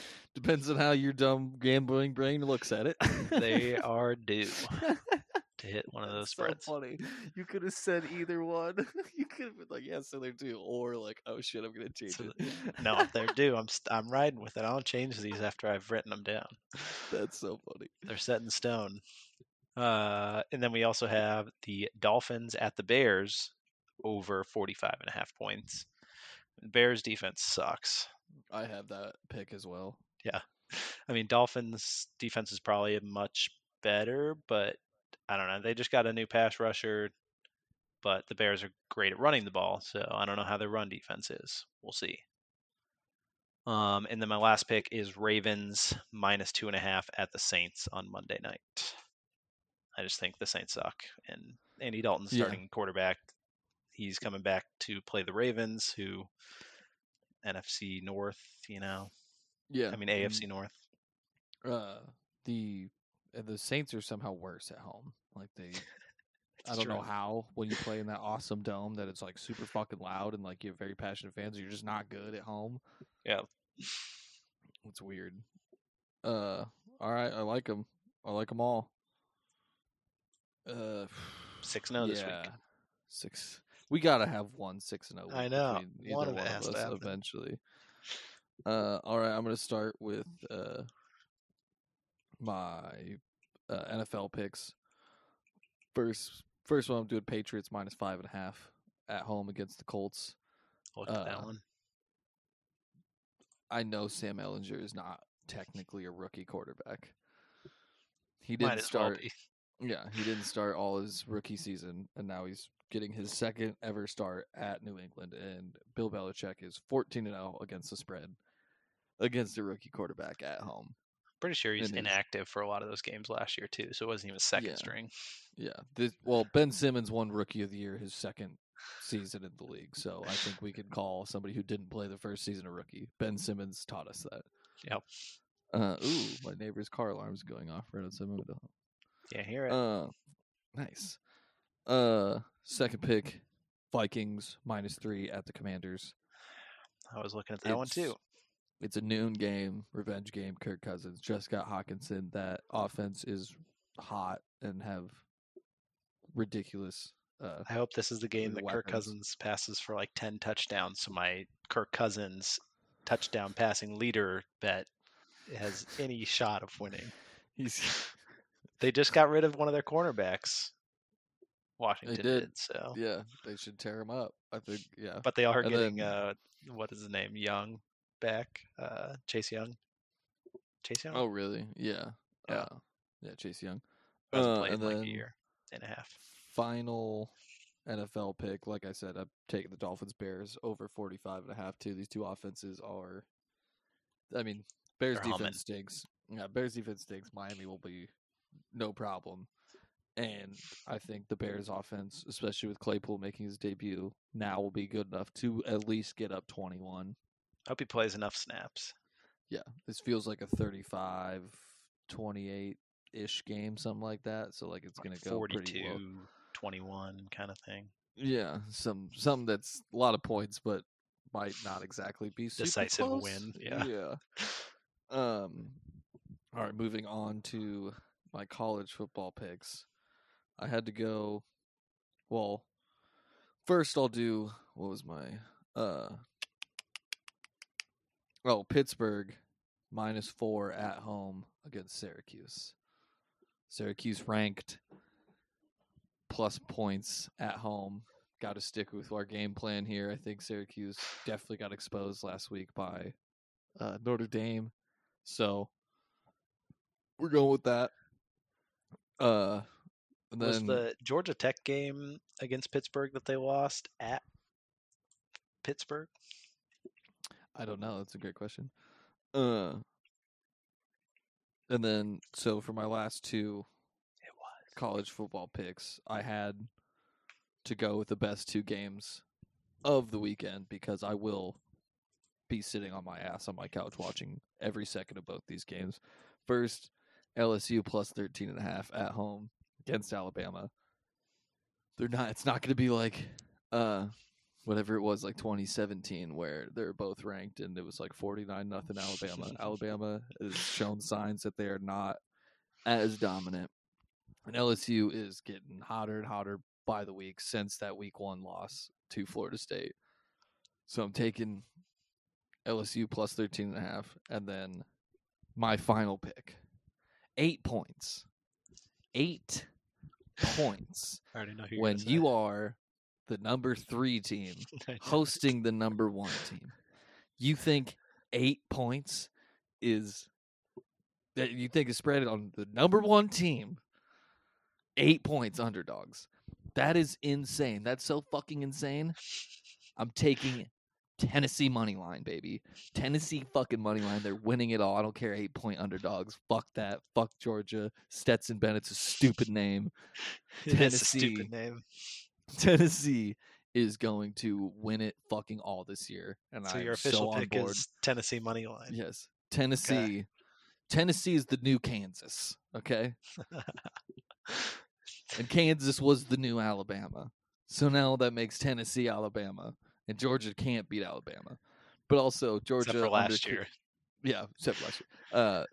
A: Depends on how your dumb gambling brain looks at it.
B: They are due to hit one of those
A: That's
B: spreads.
A: So funny. You could have said either one. You could have been like, "Yeah, so they're two," or like, "Oh shit, I'm gonna change
B: So
A: it."
B: No, if they're due, I'm st- I'm riding with it. I don't change these after I've written them down.
A: That's so funny.
B: They're set in stone. Uh, and then we also have the Dolphins at the Bears over 45 and a half points. Bears defense sucks.
A: I have that pick as well. Yeah.
B: I mean, Dolphins defense is probably much better, but I don't know. They just got a new pass rusher, but the Bears are great at running the ball, so I don't know how their run defense is. We'll see. Um, and then my last pick is Ravens minus two and a half at the Saints on Monday night. I just think the Saints suck, and Andy Dalton's
A: Yeah.
B: starting quarterback. He's coming back to play the Ravens, who NFC North, you know,
A: Yeah,
B: I mean AFC North.
A: Uh, the uh, the Saints are somehow worse at home. Like they, I don't know how when you play in that awesome dome that it's like super fucking loud and like you have very passionate fans. You're just not good at home.
B: Yeah.
A: It's weird. Uh, all right, I like them. I like them all. Uh,
B: Six zero this week.
A: six. We gotta have one six and zero.
B: I know. One of
A: one of us eventually. Uh, all right, I'm gonna start with uh my uh, NFL picks. First, first one I'm doing Patriots minus five and a half at home against the Colts.
B: Look at that
A: uh,
B: one.
A: I know Sam Ehlinger is not technically a rookie quarterback. He didn't
B: well
A: start.
B: be.
A: Yeah, he didn't start all his rookie season, and now he's getting his second ever start at New England. And Bill Belichick is 14 and 0 against the spread against a rookie quarterback at home.
B: Pretty sure he's
A: and he's-
B: inactive for a lot of those games last year too, so it wasn't even second
A: Yeah.
B: string.
A: Yeah, this, well, Ben Simmons won Rookie of the Year his second season in the league, so I think we could call somebody who didn't play the first season a rookie. Ben Simmons taught us that.
B: Yep.
A: Uh, ooh, my neighbor's car alarm's going off right outside my window.
B: Yeah, hear it.
A: Uh, nice. Uh, second pick, Vikings minus three at the Commanders.
B: I was looking at that one too.
A: It's- It's a noon game, revenge game. Kirk Cousins just got Hockenson. That offense is hot and have ridiculous. Uh,
B: I hope this is the game that Kirk. Cousins passes for like ten touchdowns, so my Kirk Cousins touchdown passing leader bet has any shot of winning.
A: he's
B: They just got rid of one of their cornerbacks. Washington
A: did.
B: did. so.
A: yeah. They should tear him up. I think yeah.
B: But they are
A: And
B: getting
A: then-
B: uh what is his name? Young back. Uh Chase Young. Chase Young?
A: Oh really? Yeah.
B: Yeah.
A: Uh, yeah. Chase Young. Uh, and
B: like a year and a half.
A: final NFL pick, like I said, I'm taking the Dolphins Bears over 45 and a half too. These two offenses are I mean, Bears
B: They're humming.
A: defense stinks. Yeah, Bears defense stinks. Miami will be no problem. And I think the Bears offense, especially with Claypool making his debut, now will be good enough to at least get up 21.
B: Hope he plays enough snaps.
A: Yeah, this feels like a 35 28 ish game, something like that. So like it's going to go
B: 42,
A: pretty low.
B: 21 kind of thing.
A: Yeah, some some that's a lot of points, but might not exactly be
B: Decisive
A: close.
B: win, yeah.
A: Yeah. Um. All right, moving on to my college football picks. I had to go. Well, first I'll do what was my uh. Oh, Pittsburgh minus four at home against Syracuse. Syracuse ranked plus points at home. Got to stick with our game plan here. I think Syracuse definitely got exposed last week by uh, Notre Dame, so we're going with that. Uh, and
B: Was the Georgia Tech game against Pittsburgh that they lost at Pittsburgh?
A: I don't know. That's a great question. Uh, and then so for my last two
B: It was.
A: college football picks, I had to go with the best two games of the weekend because I will be sitting on my ass on my couch watching every second of both these games. First, LSU plus 13 and a half at home against Alabama. They're not it's not going to be like uh whatever it was like 2017 where they're both ranked and it was like 49 nothing Alabama. Alabama has shown signs that they are not as dominant. And LSU is getting hotter and hotter by the week since that week 1 loss to Florida State. So I'm taking LSU plus 13 and a half and then my final pick. 8 points. 8 points
B: I already know who you're
A: when you are the number 3 team hosting the number one team. You think eight points is that you think is spread on the number one team? Eight points underdogs. That is insane. That's so fucking insane. I'm taking Tennessee money line, baby. Tennessee fucking money line. They're winning it all. I don't care. Eight point underdogs. Fuck that. Fuck Georgia. Stetson Bennett's a stupid name.
B: It is a
A: Tennessee.
B: stupid name.
A: Tennessee is going to win it fucking all this year. And
B: So
A: I'm
B: your official
A: so on
B: pick
A: board.
B: is Tennessee money line.
A: Yes. Tennessee. Tennessee is the new Kansas. Okay. And Kansas was the new Alabama. So now that makes Tennessee Alabama. And Georgia can't beat Alabama. But also Georgia
B: Except for last
A: Ki-
B: year.
A: Yeah, except for last year. Uh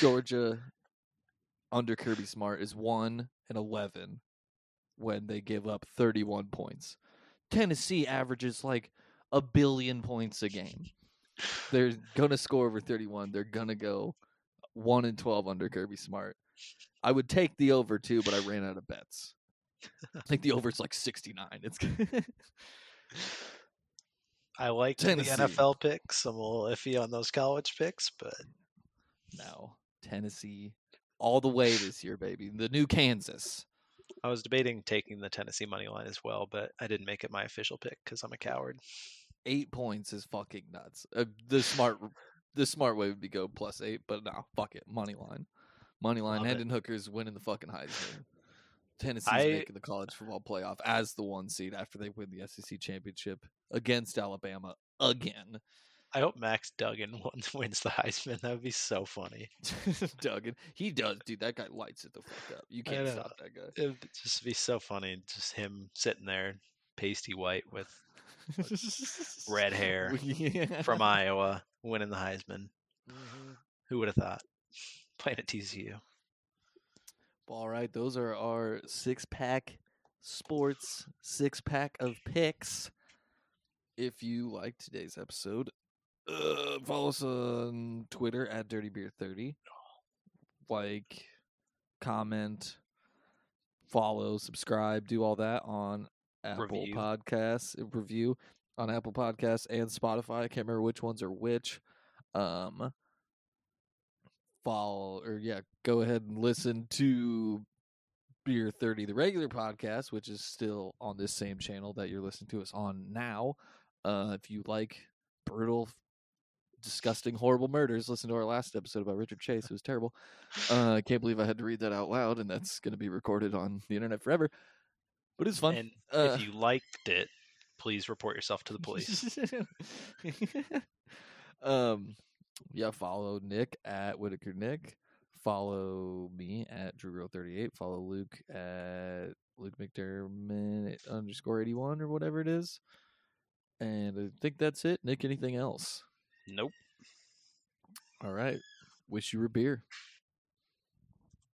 A: Georgia under Kirby Smart is one and eleven when they give up thirty one points. Tennessee averages like a billion points a game. They're gonna score over thirty one. They're gonna go one and twelve under Kirby Smart. I would take the over too, but I ran out of bets. I think the over's like sixty nine. It's
B: I like
A: Tennessee.
B: the NFL picks. I'm a little iffy on those college picks, but
A: no Tennessee all the way this year, baby. The new Kansas.
B: I was debating taking the Tennessee money line as well, but I didn't make it my official pick because I'm a coward.
A: Eight points is fucking nuts. Uh, the smart, the smart way would be go plus eight, but no, fuck it, money line, money line. Hendon Hooker's winning the fucking Heisman. Tennessee's
B: I-
A: making the college football playoff as the one seed after they win the SEC championship against Alabama again.
B: I hope Max Duggan wins the Heisman. That would be so funny.
A: Duggan, he does, dude. That guy lights it the fuck up. You can't stop that guy.
B: It would just be so funny, just him sitting there, pasty white with red hair
A: Yeah.
B: from Iowa, winning the Heisman. Mm-hmm. Who would have thought? Playing at TCU.
A: All right, those are our six pack sports six pack of picks. If you like today's episode, uh, follow us on Twitter at Dirty Beer Thirty. Like, comment, follow, subscribe, do all that on Apple
B: Review.
A: Podcasts. uh, Review on Apple Podcasts and Spotify. I can't remember which ones are which. Um, follow or yeah, go ahead and listen to Beer 30, the regular podcast, which is still on this same channel that you're listening to us on now. Uh, if you like brutal, disgusting, horrible murders, listen to our last episode about Richard Chase. It was terrible. Uh, I can't believe I had to read that out loud, and that's going to be recorded on the internet forever. But it's fun.
B: And
A: Uh,
B: if you liked it, please report yourself to the police.
A: um, yeah, follow Nick at Whitaker Nick. Follow me at DrewGirl38. Follow Luke at Luke McDermott underscore 81 or whatever it is. And I think that's it. Nick, anything else?
B: nope.
A: All right. Wish you were beer.